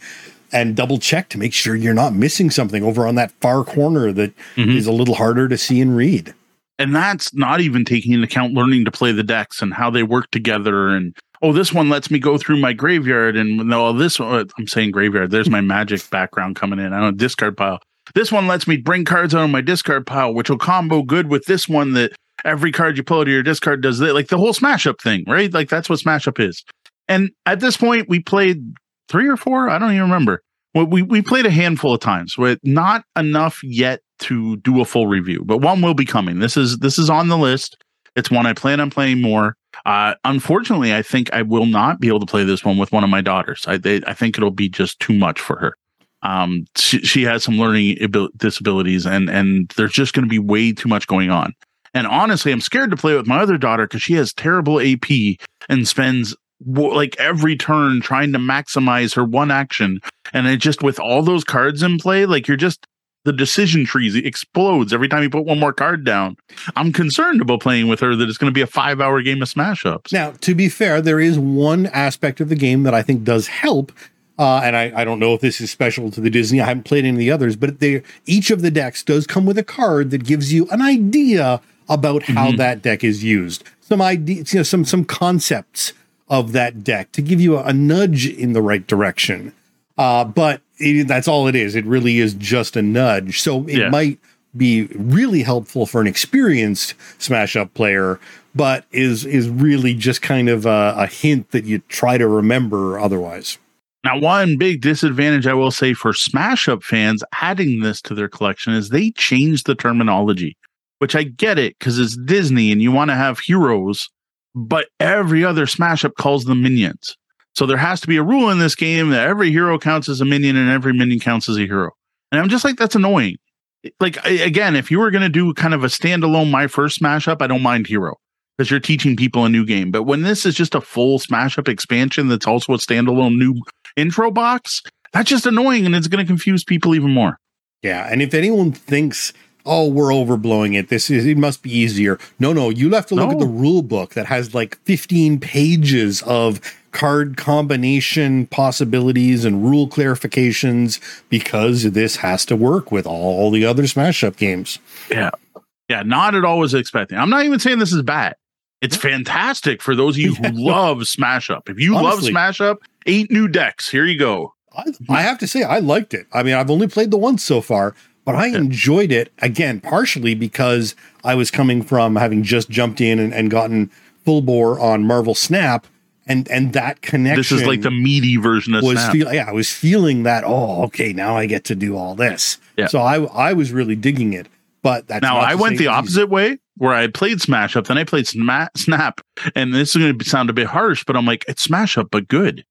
and double check to make sure you're not missing something over on that far corner that is Mhm. a little harder to see and read. and that's not even taking into account learning to play the decks and how they work together and oh this one lets me go through my graveyard and no this one i'm saying graveyard there's my magic background coming in i don't discard pile this one lets me bring cards out of my discard pile which will combo good with this one that every card you pull of your discard does that like the whole smash up thing right like that's what smash up is and at this point we played three or four i don't even remember well, we, we played a handful of times with not enough yet to do a full review, but one will be coming. This is this is on the list. It's one I plan on playing more. Uh, unfortunately, I think I will not be able to play this one with one of my daughters. I they, I think it'll be just too much for her. Um, she, she has some learning abil- disabilities, and and there's just going to be way too much going on. And honestly, I'm scared to play with my other daughter because she has terrible AP and spends like every turn trying to maximize her one action. And it just with all those cards in play, like you're just the decision trees explodes every time you put one more card down. I'm concerned about playing with her that it's going to be a five hour game of smash ups. Now, to be fair, there is one aspect of the game that I think does help. Uh, and I, I don't know if this is special to the Disney. I haven't played any of the others, but they, each of the decks does come with a card that gives you an idea about how Mhm. that deck is used. Some ideas, you know, some some concepts of that deck to give you a, a nudge in the right direction. Uh, but it, that's all it is. It really is just a nudge. So it Yeah. might be really helpful for an experienced smash up player, but is is really just kind of a, a hint that you try to remember otherwise. Now, one big disadvantage I will say for Smash Up fans adding this to their collection is they changed the terminology, which I get it because it's Disney and you want to have heroes, but every other Smash Up calls them minions. So there has to be a rule in this game that every hero counts as a minion and every minion counts as a hero. And I'm just like, that's annoying. Like, I- again, if you were going to do kind of a standalone My First Smash Up, I don't mind hero because you're teaching people a new game. But when this is just a full Smash Up expansion that's also a standalone new intro box, that's just annoying and it's going to confuse people even more. Yeah, and if anyone thinks, "Oh, we're overblowing it. This is it must be easier." No, no, you have to look at the rule book that has like 15 pages of card combination possibilities and rule clarifications because this has to work with all the other Smash Up games. Yeah. Yeah. Not at all was expecting. I'm not even saying this is bad. It's fantastic for those of you who love Smash Up. If you Honestly, love Smash Up, eight new decks. Here you go. I, I, have to say, I liked it. I mean, I've only played the once so far, but I enjoyed it again, partially because I was coming from having just jumped in and, and gotten full bore on Marvel Snap. And, and that connection. This is like the meaty version of was Snap. Feel, yeah, I was feeling that. Oh, okay, now I get to do all this. Yeah. So I I was really digging it. But that's now I went the opposite way where I played Smash Up, then I played Snap, and this is going to sound a bit harsh, but I'm like, it's Smash Up, but good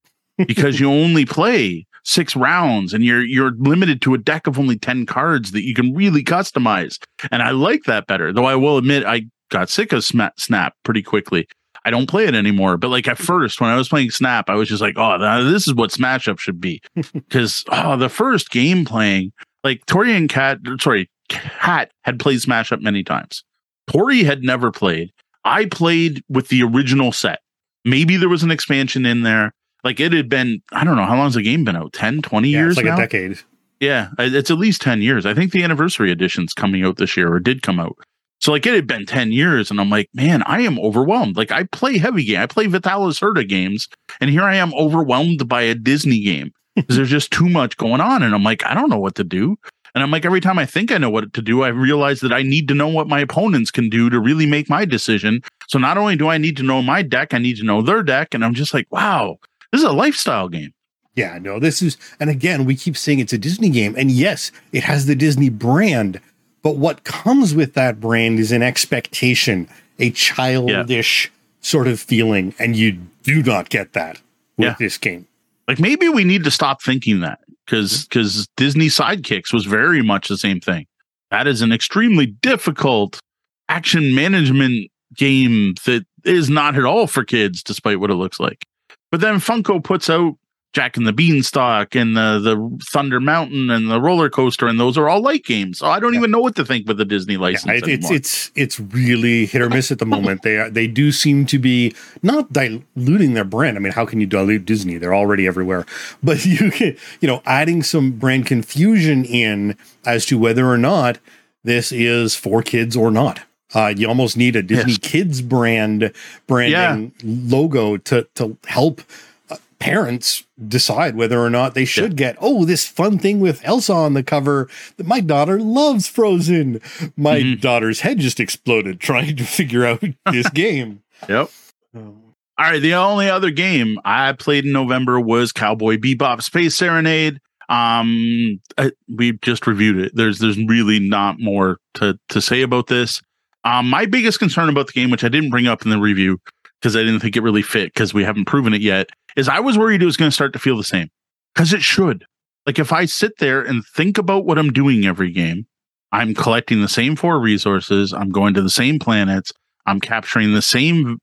because you only play six rounds and you're you're limited to a deck of only 10 cards that you can really customize. And i like that better though i will admit i got sick of snap pretty quickly. I don't play it anymore but like at first when i was playing snap i was just like oh this is what smash up should be. Because oh the first game playing like tori and cat sorry cat had played smash up many times. Tori had never played. I played with the original set. Maybe there was an expansion in there like it had been, I don't know, how long's the game been out? 10, 20 yeah, years? like now? a decade. Yeah, it's at least 10 years. I think the anniversary edition's coming out this year or did come out. So like it had been 10 years and I'm like, man, I am overwhelmed. Like I play heavy game. I play Vital Lacerda games and here I am overwhelmed by a Disney game because there's just too much going on. And I'm like, I don't know what to do. And I'm like, every time I think I know what to do, I realize that I need to know what my opponents can do to really make my decision. So not only do I need to know my deck, I need to know their deck. And I'm just like, wow, this is a lifestyle game. Yeah, no, this is, and again, we keep saying it's a Disney game. And yes, it has the Disney brand, but what comes with that brand is an expectation, a childish yeah. sort of feeling. And you do not get that with yeah. this game. Like maybe we need to stop thinking that because because mm-hmm. Disney Sidekicks was very much the same thing. That is an extremely difficult action management game that is not at all for kids, despite what it looks like. But then Funko puts out Jack and the Beanstalk and the the Thunder Mountain and the roller coaster, and those are all light games. So I don't yeah. even know what to think with the Disney license. Yeah, it, it's it's it's really hit or miss at the moment. they are, they do seem to be not diluting their brand. I mean, how can you dilute Disney? They're already everywhere. But you can you know adding some brand confusion in as to whether or not this is for kids or not. Uh, you almost need a Disney yes. Kids brand branding yeah. logo to to help uh, parents decide whether or not they should yeah. get oh this fun thing with Elsa on the cover that my daughter loves Frozen. My mm-hmm. daughter's head just exploded trying to figure out this game. Yep. Um, all right, the only other game I played in November was Cowboy Bebop Space Serenade. Um, I, we just reviewed it. There's there's really not more to to say about this. Um, my biggest concern about the game, which I didn't bring up in the review because I didn't think it really fit because we haven't proven it yet, is I was worried it was going to start to feel the same because it should. Like if I sit there and think about what I'm doing every game, I'm collecting the same four resources, I'm going to the same planets, I'm capturing the same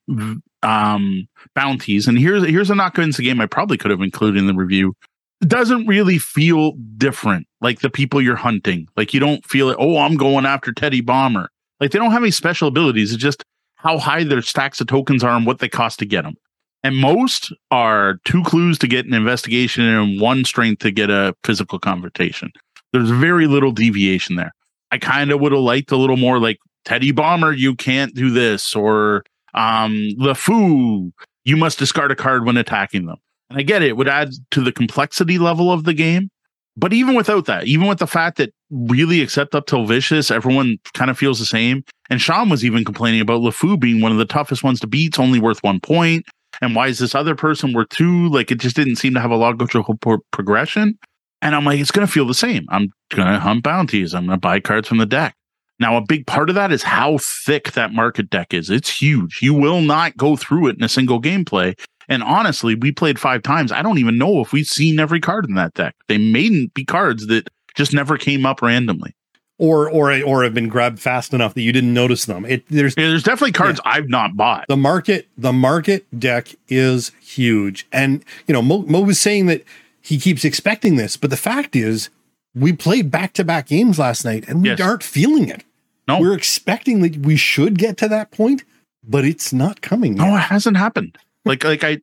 um, bounties. And here's here's a knock against the game I probably could have included in the review. It doesn't really feel different, like the people you're hunting. Like you don't feel it. Oh, I'm going after Teddy Bomber. Like they don't have any special abilities. It's just how high their stacks of tokens are and what they cost to get them. And most are two clues to get an investigation and one strength to get a physical confrontation. There's very little deviation there. I kind of would have liked a little more like Teddy Bomber, you can't do this, or um, LeFou, you must discard a card when attacking them. And I get it, it would add to the complexity level of the game, but even without that, even with the fact that really, except up till Vicious, everyone kind of feels the same. And Sean was even complaining about LeFou being one of the toughest ones to beat. It's only worth one point. And why is this other person worth two? Like it just didn't seem to have a logical pro- progression. And I'm like, it's going to feel the same. I'm going to hunt bounties. I'm going to buy cards from the deck. Now, a big part of that is how thick that market deck is. It's huge. You will not go through it in a single gameplay. And honestly, we played five times. I don't even know if we've seen every card in that deck. They may not be cards that just never came up randomly. Or or or have been grabbed fast enough that you didn't notice them. It there's yeah, there's definitely cards yeah. I've not bought. The market the market deck is huge, and you know Mo, Mo was saying that he keeps expecting this, but the fact is we played back to back games last night and we yes. aren't feeling it. No, we're expecting that we should get to that point, but it's not coming. Yet. No, it hasn't happened. Like like I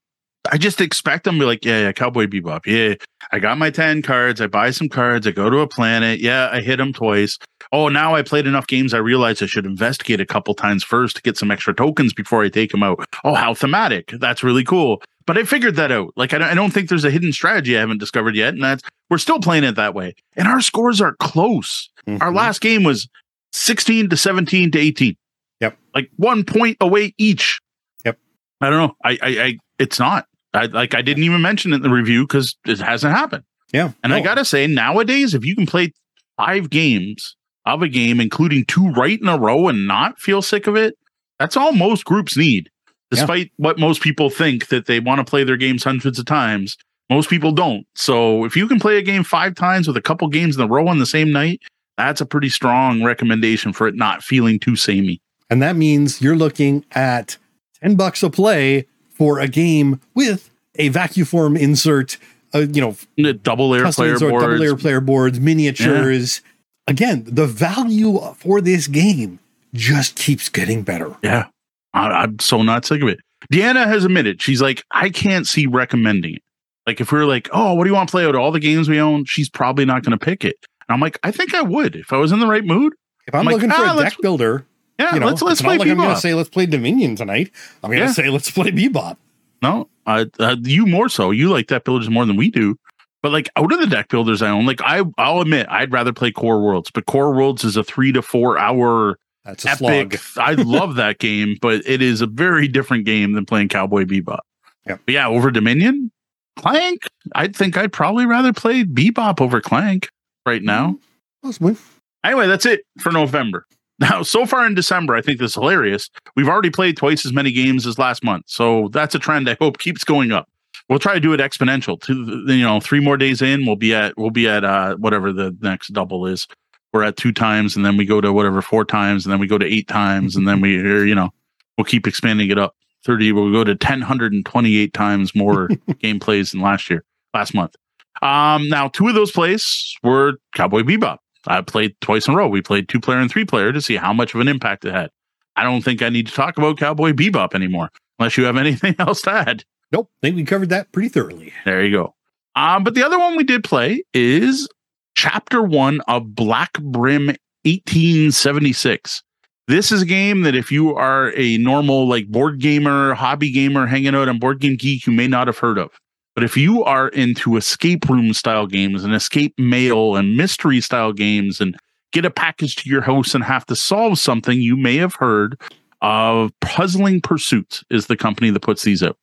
I just expect them to be like, yeah, yeah, Cowboy Bebop. Yeah, I got my 10 cards. I buy some cards. I go to a planet. Yeah, I hit them twice. Oh, now I played enough games. I realize I should investigate a couple times first to get some extra tokens before I take them out. Oh, how thematic. That's really cool. But I figured that out. Like, I don't, I don't think there's a hidden strategy I haven't discovered yet. And that's, we're still playing it that way. And our scores are close. Mm-hmm. Our last game was 16 to 17 to 18. Yep. Like one point away each. Yep. I don't know. I, I, I it's not. I like I didn't even mention it in the review because it hasn't happened. Yeah. And no. I gotta say, nowadays, if you can play five games of a game, including two right in a row, and not feel sick of it, that's all most groups need. Despite yeah. what most people think that they want to play their games hundreds of times, most people don't. So if you can play a game five times with a couple games in a row on the same night, that's a pretty strong recommendation for it not feeling too samey. And that means you're looking at 10 bucks a play for a game with a vacuform insert, uh, you know, double layer player insert, boards, double layer player boards, miniatures. Yeah. Again, the value for this game just keeps getting better. Yeah, I, am so not sick of it. Deanna has admitted she's like, I can't see recommending it. Like, if we are like, oh, what do you want to play out of all the games we own? She's probably not going to pick it. And I'm like, I think I would if I was in the right mood. If I'm, I'm looking like, for ah, a deck builder, yeah, you know, let's let's play. Like Bebop. I'm to say let's play Dominion tonight. I'm to yeah. say let's play Bebop. No, uh, you more so. You like deck builders more than we do. But like out of the deck builders I own, like I, I'll admit I'd rather play Core Worlds, but Core Worlds is a three to four hour That's a epic. I love that game, but it is a very different game than playing Cowboy Bebop. Yeah, but yeah, over Dominion, Clank. I think I'd probably rather play Bebop over Clank right now. Possibly. Anyway, that's it for November. Now, so far in December, I think this is hilarious. We've already played twice as many games as last month. So that's a trend I hope keeps going up. We'll try to do it exponential. To you know, three more days in, we'll be at we'll be at uh whatever the next double is. We're at two times, and then we go to whatever four times, and then we go to eight times, and then we you know we'll keep expanding it up. Thirty, we'll go to ten hundred and twenty-eight times more gameplays than last year, last month. Um, now two of those plays were Cowboy Bebop. I played twice in a row. We played two player and three player to see how much of an impact it had. I don't think I need to talk about Cowboy Bebop anymore, unless you have anything else to add. Nope. I think we covered that pretty thoroughly. There you go. Um, but the other one we did play is chapter one of Black Brim 1876. This is a game that if you are a normal like board gamer, hobby gamer hanging out on Board Game Geek, you may not have heard of. But if you are into escape room style games and escape mail and mystery style games and get a package to your house and have to solve something, you may have heard of Puzzling Pursuits is the company that puts these out.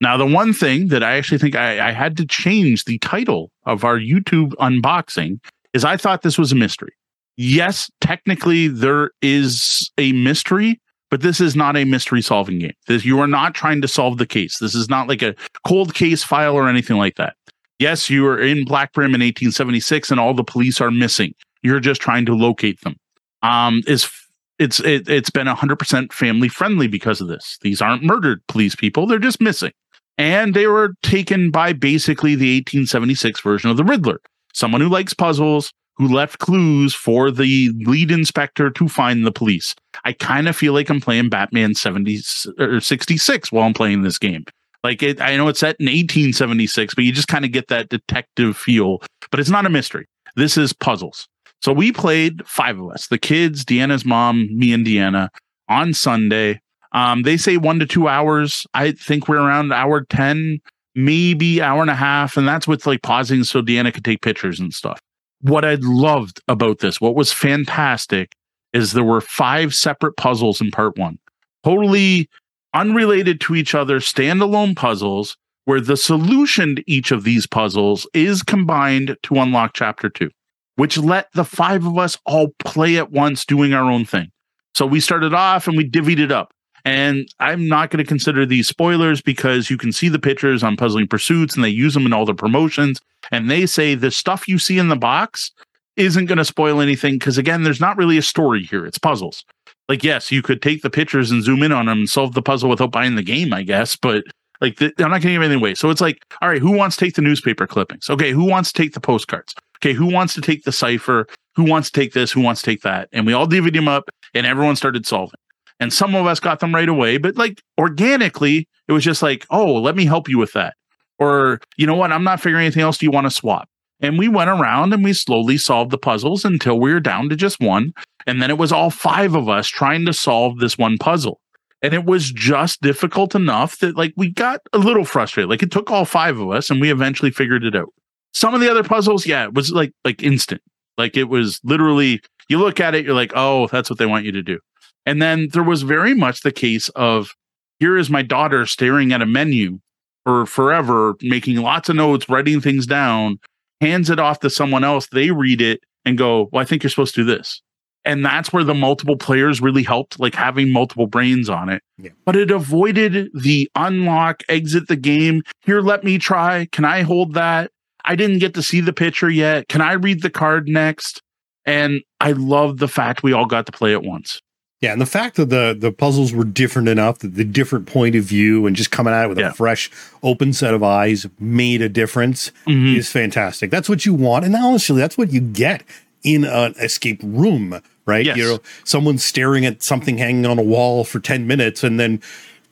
Now, the one thing that I actually think I, I had to change the title of our YouTube unboxing is I thought this was a mystery. Yes, technically there is a mystery, but this is not a mystery solving game. This, you are not trying to solve the case. This is not like a cold case file or anything like that. Yes, you are in Black Brim in 1876 and all the police are missing. You're just trying to locate them. Um, is it's it, it's been 100% family friendly because of this. These aren't murdered police people, they're just missing. And they were taken by basically the 1876 version of the Riddler. Someone who likes puzzles, who left clues for the lead inspector to find the police. I kind of feel like I'm playing Batman 70 or 66 while I'm playing this game. Like it, I know it's set in 1876, but you just kind of get that detective feel. But it's not a mystery. This is puzzles. So we played five of us: the kids, Deanna's mom, me, and Deanna on Sunday. Um, they say one to two hours. I think we're around hour ten, maybe hour and a half, and that's with like pausing so Deanna could take pictures and stuff what I loved about this, what was fantastic, is there were five separate puzzles in part one, totally unrelated to each other, standalone puzzles, where the solution to each of these puzzles is combined to unlock chapter two, which let the five of us all play at once doing our own thing. So we started off and we divvied it up. And I'm not going to consider these spoilers because you can see the pictures on Puzzling Pursuits and they use them in all the promotions. And they say the stuff you see in the box isn't going to spoil anything because, again, there's not really a story here. It's puzzles. Like, yes, you could take the pictures and zoom in on them and solve the puzzle without buying the game, I guess. But like, the, I'm not going to give anything away. So it's like, all right, who wants to take the newspaper clippings? Okay, who wants to take the postcards? Okay, who wants to take the cipher? Who wants to take this? Who wants to take that? And we all divvied them up and everyone started solving and some of us got them right away but like organically It was just like, oh, let me help you with that. Or, you know what? I'm not figuring anything else. Do you want to swap? And we went around and we slowly solved the puzzles until we were down to just one. And then it was all five of us trying to solve this one puzzle. And it was just difficult enough that like we got a little frustrated. Like it took all five of us and we eventually figured it out. Some of the other puzzles, yeah, it was like like instant. Like it was literally you look at it, you're like, oh, that's what they want you to do. And then there was very much the case of here is my daughter staring at a menu for forever, making lots of notes, writing things down, hands it off to someone else. They read it and go, Well, I think you're supposed to do this. And that's where the multiple players really helped, like having multiple brains on it. Yeah. But it avoided the unlock, exit the game. Here, let me try. Can I hold that? I didn't get to see the picture yet. Can I read the card next? And I love the fact we all got to play it once. Yeah, and the fact that the the puzzles were different enough that the different point of view and just coming at it with yeah. a fresh, open set of eyes made a difference mm-hmm. is fantastic. That's what you want, and honestly, that's what you get in an escape room, right? Yes. You know, someone's staring at something hanging on a wall for ten minutes, and then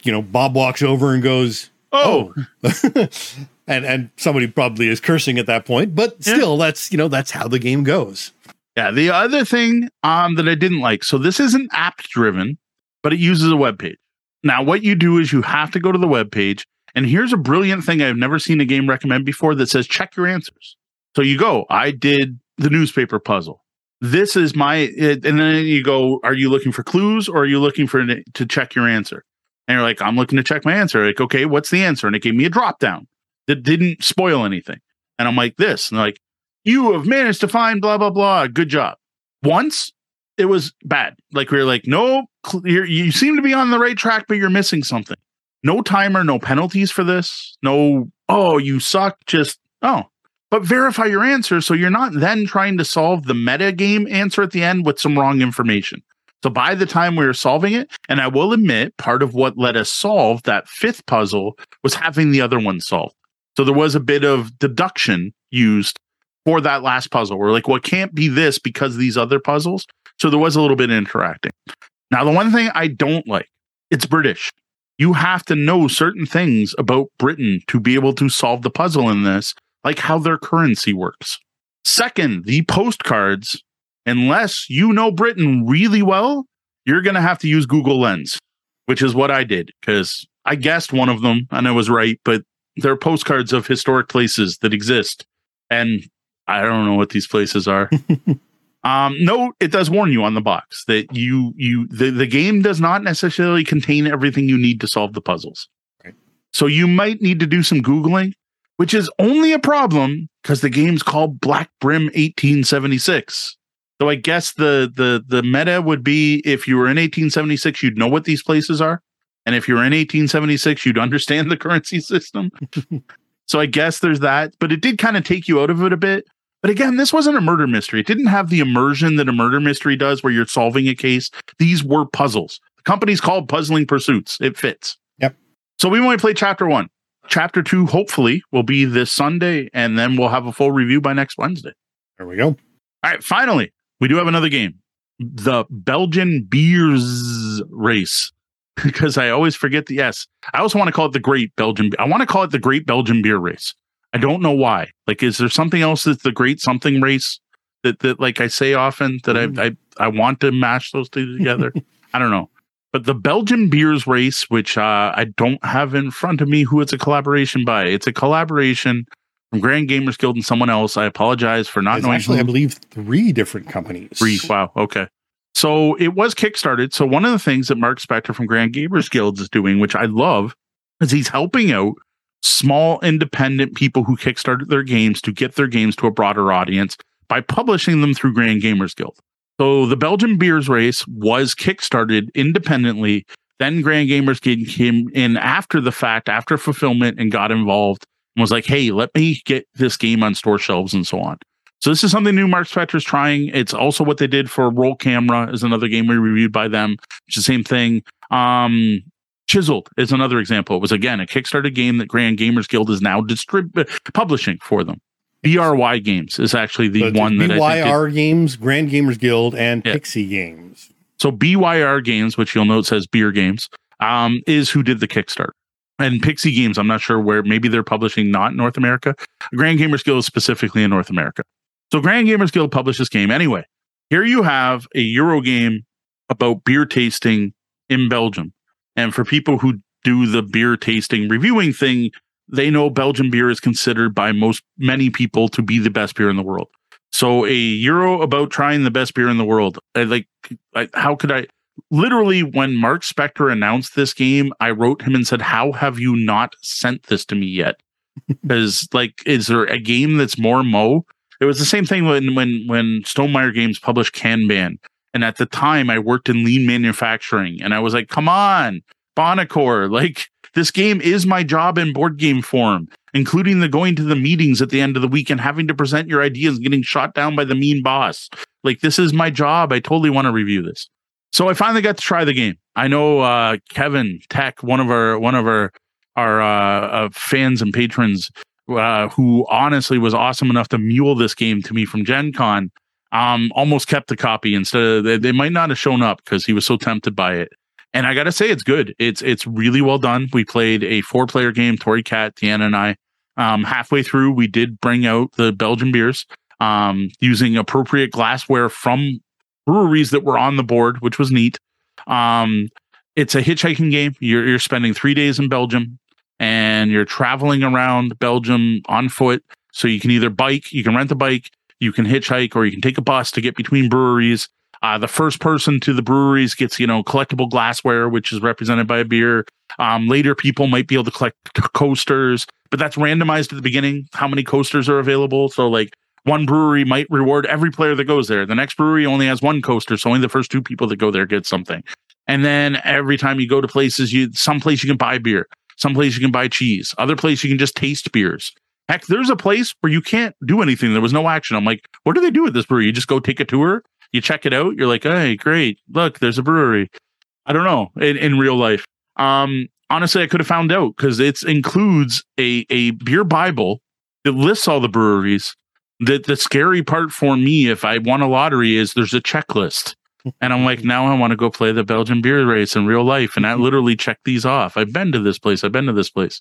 you know Bob walks over and goes, "Oh." oh. and and somebody probably is cursing at that point, but still, yeah. that's you know that's how the game goes. Yeah. The other thing um, that I didn't like so this isn't app driven, but it uses a web page. Now, what you do is you have to go to the web page, and here's a brilliant thing I've never seen a game recommend before that says check your answers. So you go, I did the newspaper puzzle. This is my, it, and then you go, are you looking for clues or are you looking for to check your answer? And you're like, I'm looking to check my answer. Like, okay, what's the answer? And it gave me a drop down that didn't spoil anything. And I'm like, this. And like, you have managed to find blah blah blah. Good job. Once it was bad. Like we were like, no, you seem to be on the right track, but you're missing something. No timer, no penalties for this. No, oh, you suck. Just oh, but verify your answer so you're not then trying to solve the meta game answer at the end with some wrong information. So by the time we were solving it, and I will admit, part of what let us solve that fifth puzzle was having the other one solved. So there was a bit of deduction used for that last puzzle. We're like, well, it can't be this because these other puzzles. So there was a little bit interacting. Now, the one thing I don't like, it's British. You have to know certain things about Britain to be able to solve the puzzle in this, like how their currency works. Second, the postcards, unless you know Britain really well, you're going to have to use Google Lens, which is what I did because I guessed one of them and I was right, but they're postcards of historic places that exist. And I don't know what these places are. um, no, it does warn you on the box that you you the, the game does not necessarily contain everything you need to solve the puzzles. Right. So you might need to do some googling, which is only a problem because the game's called Black Brim 1876. So I guess the the the meta would be if you were in 1876, you'd know what these places are. And if you're in 1876, you'd understand the currency system. So I guess there's that, but it did kind of take you out of it a bit. But again, this wasn't a murder mystery. It didn't have the immersion that a murder mystery does where you're solving a case. These were puzzles. The company's called Puzzling Pursuits. It fits. Yep. So we only play chapter one. Chapter two, hopefully, will be this Sunday, and then we'll have a full review by next Wednesday. There we go. All right. Finally, we do have another game the Belgian Beers Race. because I always forget the S. I also want to call it the Great Belgian. I want to call it the Great Belgian Beer Race. I don't know why. Like, is there something else that's the Great Something Race that that like I say often that mm. I I I want to mash those two together? I don't know. But the Belgian Beers Race, which uh, I don't have in front of me, who it's a collaboration by. It's a collaboration from Grand Gamers Guild and someone else. I apologize for not knowing. Actually, who. I believe three different companies. Three. Wow. Okay. So it was kickstarted. So one of the things that Mark Spector from Grand Gamers Guild is doing, which I love, is he's helping out small independent people who kickstarted their games to get their games to a broader audience by publishing them through Grand Gamers Guild. So the Belgian Beers race was kickstarted independently. Then Grand Gamers Guild came in after the fact, after fulfillment, and got involved and was like, "Hey, let me get this game on store shelves and so on." So this is something new Mark Spector's trying. It's also what they did for Roll Camera is another game we reviewed by them, It's the same thing. Um, Chiseled is another example. It was again a Kickstarter game that Grand Gamers Guild is now distrib- publishing for them. BRY Games is actually the so one that BYR it, Games, Grand Gamers Guild, and yeah. Pixie Games. So BYR Games, which you'll note says Beer Games, um, is who did the Kickstarter. and Pixie Games, I'm not sure where. Maybe they're publishing not in North America. Grand Gamers Guild is specifically in North America. So Grand Gamers Guild published this game anyway. Here you have a Euro game about beer tasting in Belgium, and for people who do the beer tasting reviewing thing, they know Belgian beer is considered by most many people to be the best beer in the world. So a Euro about trying the best beer in the world. I, like, I, how could I? Literally, when Mark Spector announced this game, I wrote him and said, "How have you not sent this to me yet?" Because, like, is there a game that's more mo? It was the same thing when when when Stonemaier Games published Kanban, and at the time I worked in lean manufacturing, and I was like, "Come on, Buonocore, like." This game is my job in board game form including the going to the meetings at the end of the week and having to present your ideas and getting shot down by the mean boss. Like this is my job. I totally want to review this. So I finally got to try the game. I know uh, Kevin Tech, one of our one of our our uh, uh, fans and patrons, uh, who honestly was awesome enough to mule this game to me from Gen Con, um, almost kept the copy instead of they, they might not have shown up because he was so tempted by it. And I gotta say, it's good. It's it's really well done. We played a four player game, Tori Cat, Deanna and I. Um, halfway through, we did bring out the Belgian beers um, using appropriate glassware from breweries that were on the board, which was neat. Um, it's a hitchhiking game. You're, you're spending three days in Belgium and you're traveling around Belgium on foot. So you can either bike, you can rent a bike, you can hitchhike, or you can take a bus to get between breweries. Uh, the first person to the breweries gets, you know, collectible glassware, which is represented by a beer. Um, later, people might be able to collect coasters, but that's randomized at the beginning. How many coasters are available? So, like, one brewery might reward every player that goes there. The next brewery only has one coaster, so only the first two people that go there get something. And then every time you go to places, you some place you can buy beer, some place you can buy cheese, other place you can just taste beers. Heck, there's a place where you can't do anything. There was no action. I'm like, what do they do with this brewery? You just go take a tour you check it out, you're like, hey, great, look, there's a brewery. I don't know in, in real life. Um, honestly, I could have found out because it includes a a beer bible that lists all the breweries. That the scary part for me, if I won a lottery, is there's a checklist. And I'm like, now I want to go play the Belgian beer race in real life. And I literally check these off. I've been to this place. I've been to this place.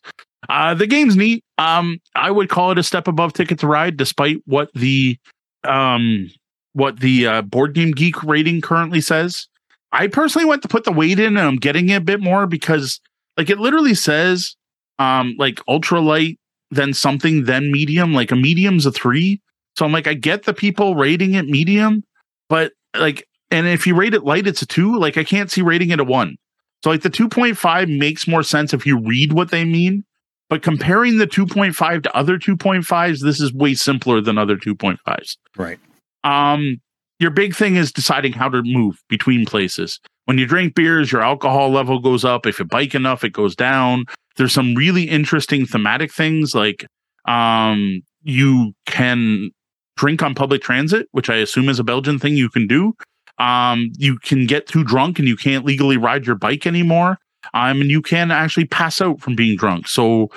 Uh, the game's neat. Um, I would call it a step above Ticket to Ride, despite what the um what the uh, board game geek rating currently says. I personally went to put the weight in and I'm getting it a bit more because like it literally says um like ultra light then something then medium like a medium's a 3 so I'm like I get the people rating it medium but like and if you rate it light it's a 2 like I can't see rating it a 1 so like the 2.5 makes more sense if you read what they mean but comparing the 2.5 to other 2.5s this is way simpler than other 2.5s right um, your big thing is deciding how to move between places. When you drink beers, your alcohol level goes up. If you bike enough, it goes down. There's some really interesting thematic things like um, you can drink on public transit, which I assume is a Belgian thing you can do. Um, you can get too drunk and you can't legally ride your bike anymore. Um, and you can actually pass out from being drunk. So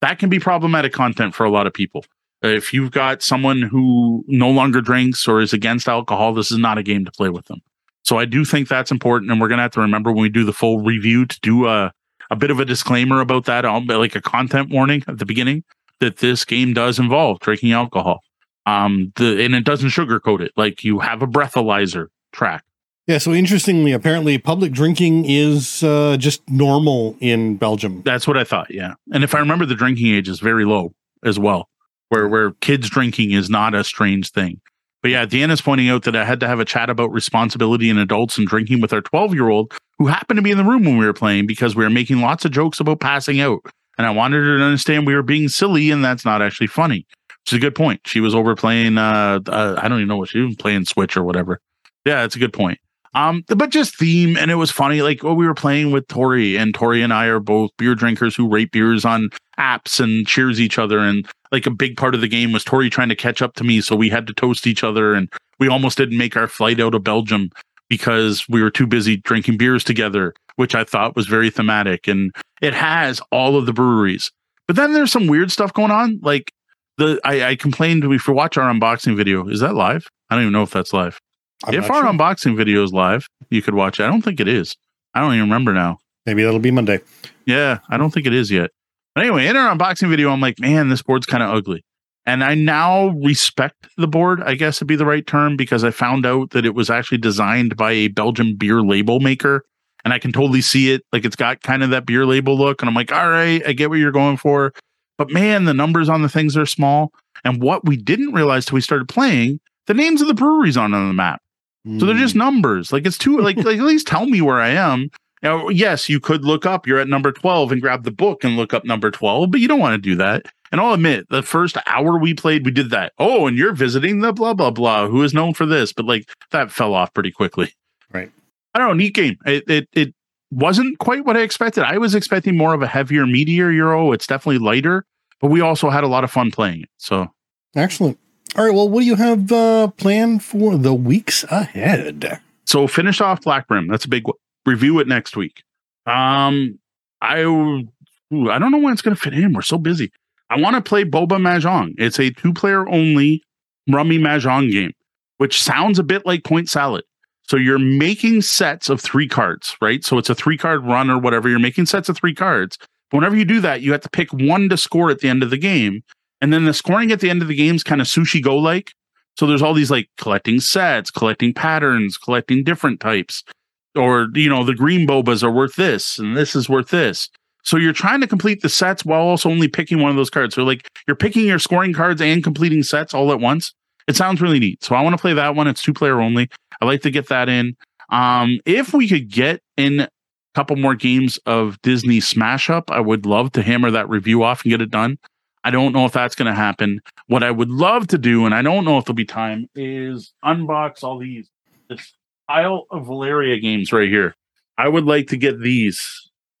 that can be problematic content for a lot of people. If you've got someone who no longer drinks or is against alcohol, this is not a game to play with them. So I do think that's important, and we're going to have to remember when we do the full review to do a a bit of a disclaimer about that, like a content warning at the beginning that this game does involve drinking alcohol. Um, the and it doesn't sugarcoat it. Like you have a breathalyzer track. Yeah. So interestingly, apparently, public drinking is uh, just normal in Belgium. That's what I thought. Yeah, and if I remember, the drinking age is very low as well where where kids drinking is not a strange thing. But yeah, Deanna's pointing out that I had to have a chat about responsibility in adults and drinking with our 12 year old who happened to be in the room when we were playing because we were making lots of jokes about passing out. And I wanted her to understand we were being silly and that's not actually funny. Which is a good point. She was over playing, uh, uh I don't even know what she was playing Switch or whatever. Yeah, it's a good point. Um, but just theme, and it was funny. Like what we were playing with Tori, and Tori and I are both beer drinkers who rate beers on apps and cheers each other. And like a big part of the game was Tori trying to catch up to me, so we had to toast each other, and we almost didn't make our flight out of Belgium because we were too busy drinking beers together, which I thought was very thematic. And it has all of the breweries, but then there's some weird stuff going on. Like the I, I complained if you watch our unboxing video, is that live? I don't even know if that's live. I'm if our sure. unboxing video is live, you could watch it. I don't think it is. I don't even remember now. Maybe that'll be Monday. Yeah, I don't think it is yet. But anyway, in our unboxing video, I'm like, man, this board's kind of ugly. And I now respect the board, I guess would be the right term, because I found out that it was actually designed by a Belgian beer label maker. And I can totally see it. Like it's got kind of that beer label look. And I'm like, all right, I get what you're going for. But man, the numbers on the things are small. And what we didn't realize till we started playing, the names of the breweries on on the map. So they're just hmm. numbers. Like it's too like like at least tell me where I am. Now, yes, you could look up. You're at number twelve and grab the book and look up number twelve, but you don't want to do that. And I'll admit, the first hour we played, we did that. Oh, and you're visiting the blah blah blah. Who is known for this? But like that fell off pretty quickly. Right. I don't know. Neat game. It it it wasn't quite what I expected. I was expecting more of a heavier, meatier Euro. It's definitely lighter, but we also had a lot of fun playing it. So Excellent. All right. Well, what do you have uh, planned for the weeks ahead? so finish off Black. That's a big one. Review it next week. Um, I I don't know when it's going to fit in. We're so busy. I want to play Boba Mahjong. It's a two player only rummy Mahjong game, which sounds a bit like Point Salad. So you're making sets of three cards, right? So it's a three card run or whatever. You're making sets of three cards. But whenever you do that, you have to pick one to score at the end of the game. And then the scoring at the end of the game is kind of sushi go like. So there's all these like collecting sets, collecting patterns, collecting different types. Or, you know, the green bobas are worth this and this is worth this. So you're trying to complete the sets while also only picking one of those cards. So like you're picking your scoring cards and completing sets all at once. It sounds really neat. So I want to play that one. It's two player only. I like to get that in. Um, if we could get in a couple more games of Disney Smash Up, I would love to hammer that review off and get it done. I don't know if that's going to happen. What I would love to do, and I don't know if there'll be time, is unbox all these this pile of Valeria games right here. I would like to get these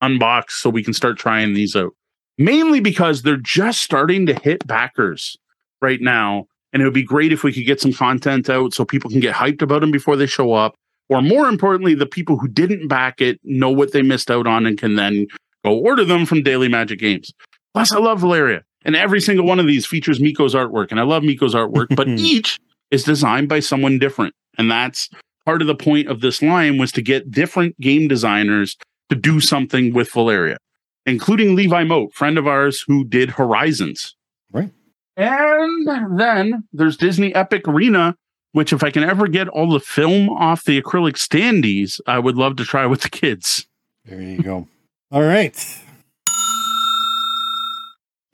unboxed so we can start trying these out. Mainly because they're just starting to hit backers right now. And it would be great if we could get some content out so people can get hyped about them before they show up. Or more importantly, the people who didn't back it know what they missed out on and can then go order them from Daily Magic Games. Plus, I love Valeria. And every single one of these features Mico's artwork. And I love Mico's artwork, but each is designed by someone different. And that's part of the point of this line was to get different game designers to do something with Valeria, including Levi Mote, friend of ours who did Horizons. Right. And then there's Disney Epic Arena, which if I can ever get all the film off the acrylic standees, I would love to try with the kids. There you go. All right.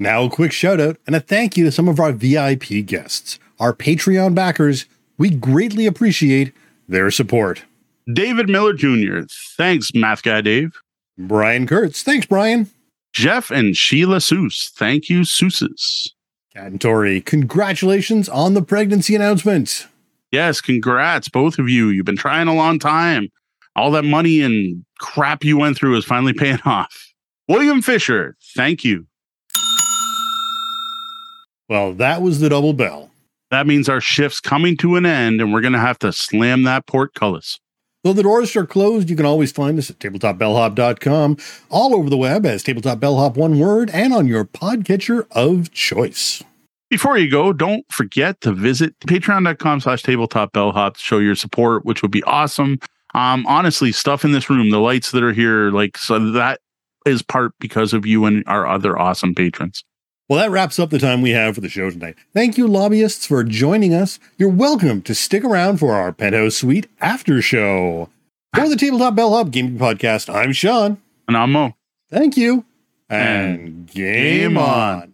Now, a quick shout out and a thank you to some of our VIP guests, our Patreon backers. We greatly appreciate their support. David Miller Jr., thanks, Math Guy Dave. Brian Kurtz, thanks, Brian. Jeff and Sheila Seuss, thank you, Seuss's. Kat and Tori, congratulations on the pregnancy announcement. Yes, congrats, both of you. You've been trying a long time. All that money and crap you went through is finally paying off. William Fisher, thank you. Well, that was the double bell. That means our shift's coming to an end and we're going to have to slam that portcullis. Though the doors are closed, you can always find us at tabletopbellhop.com, all over the web as tabletopbellhop one word, and on your podcatcher of choice. Before you go, don't forget to visit patreon.com slash tabletopbellhop to show your support, which would be awesome. Um, honestly, stuff in this room, the lights that are here, like, so that is part because of you and our other awesome patrons. Well, that wraps up the time we have for the show tonight. Thank you, lobbyists, for joining us. You're welcome to stick around for our Penthouse Suite after show. For the Tabletop Bellhop Gaming Podcast, I'm Sean. And I'm Mo. Thank you. And game on.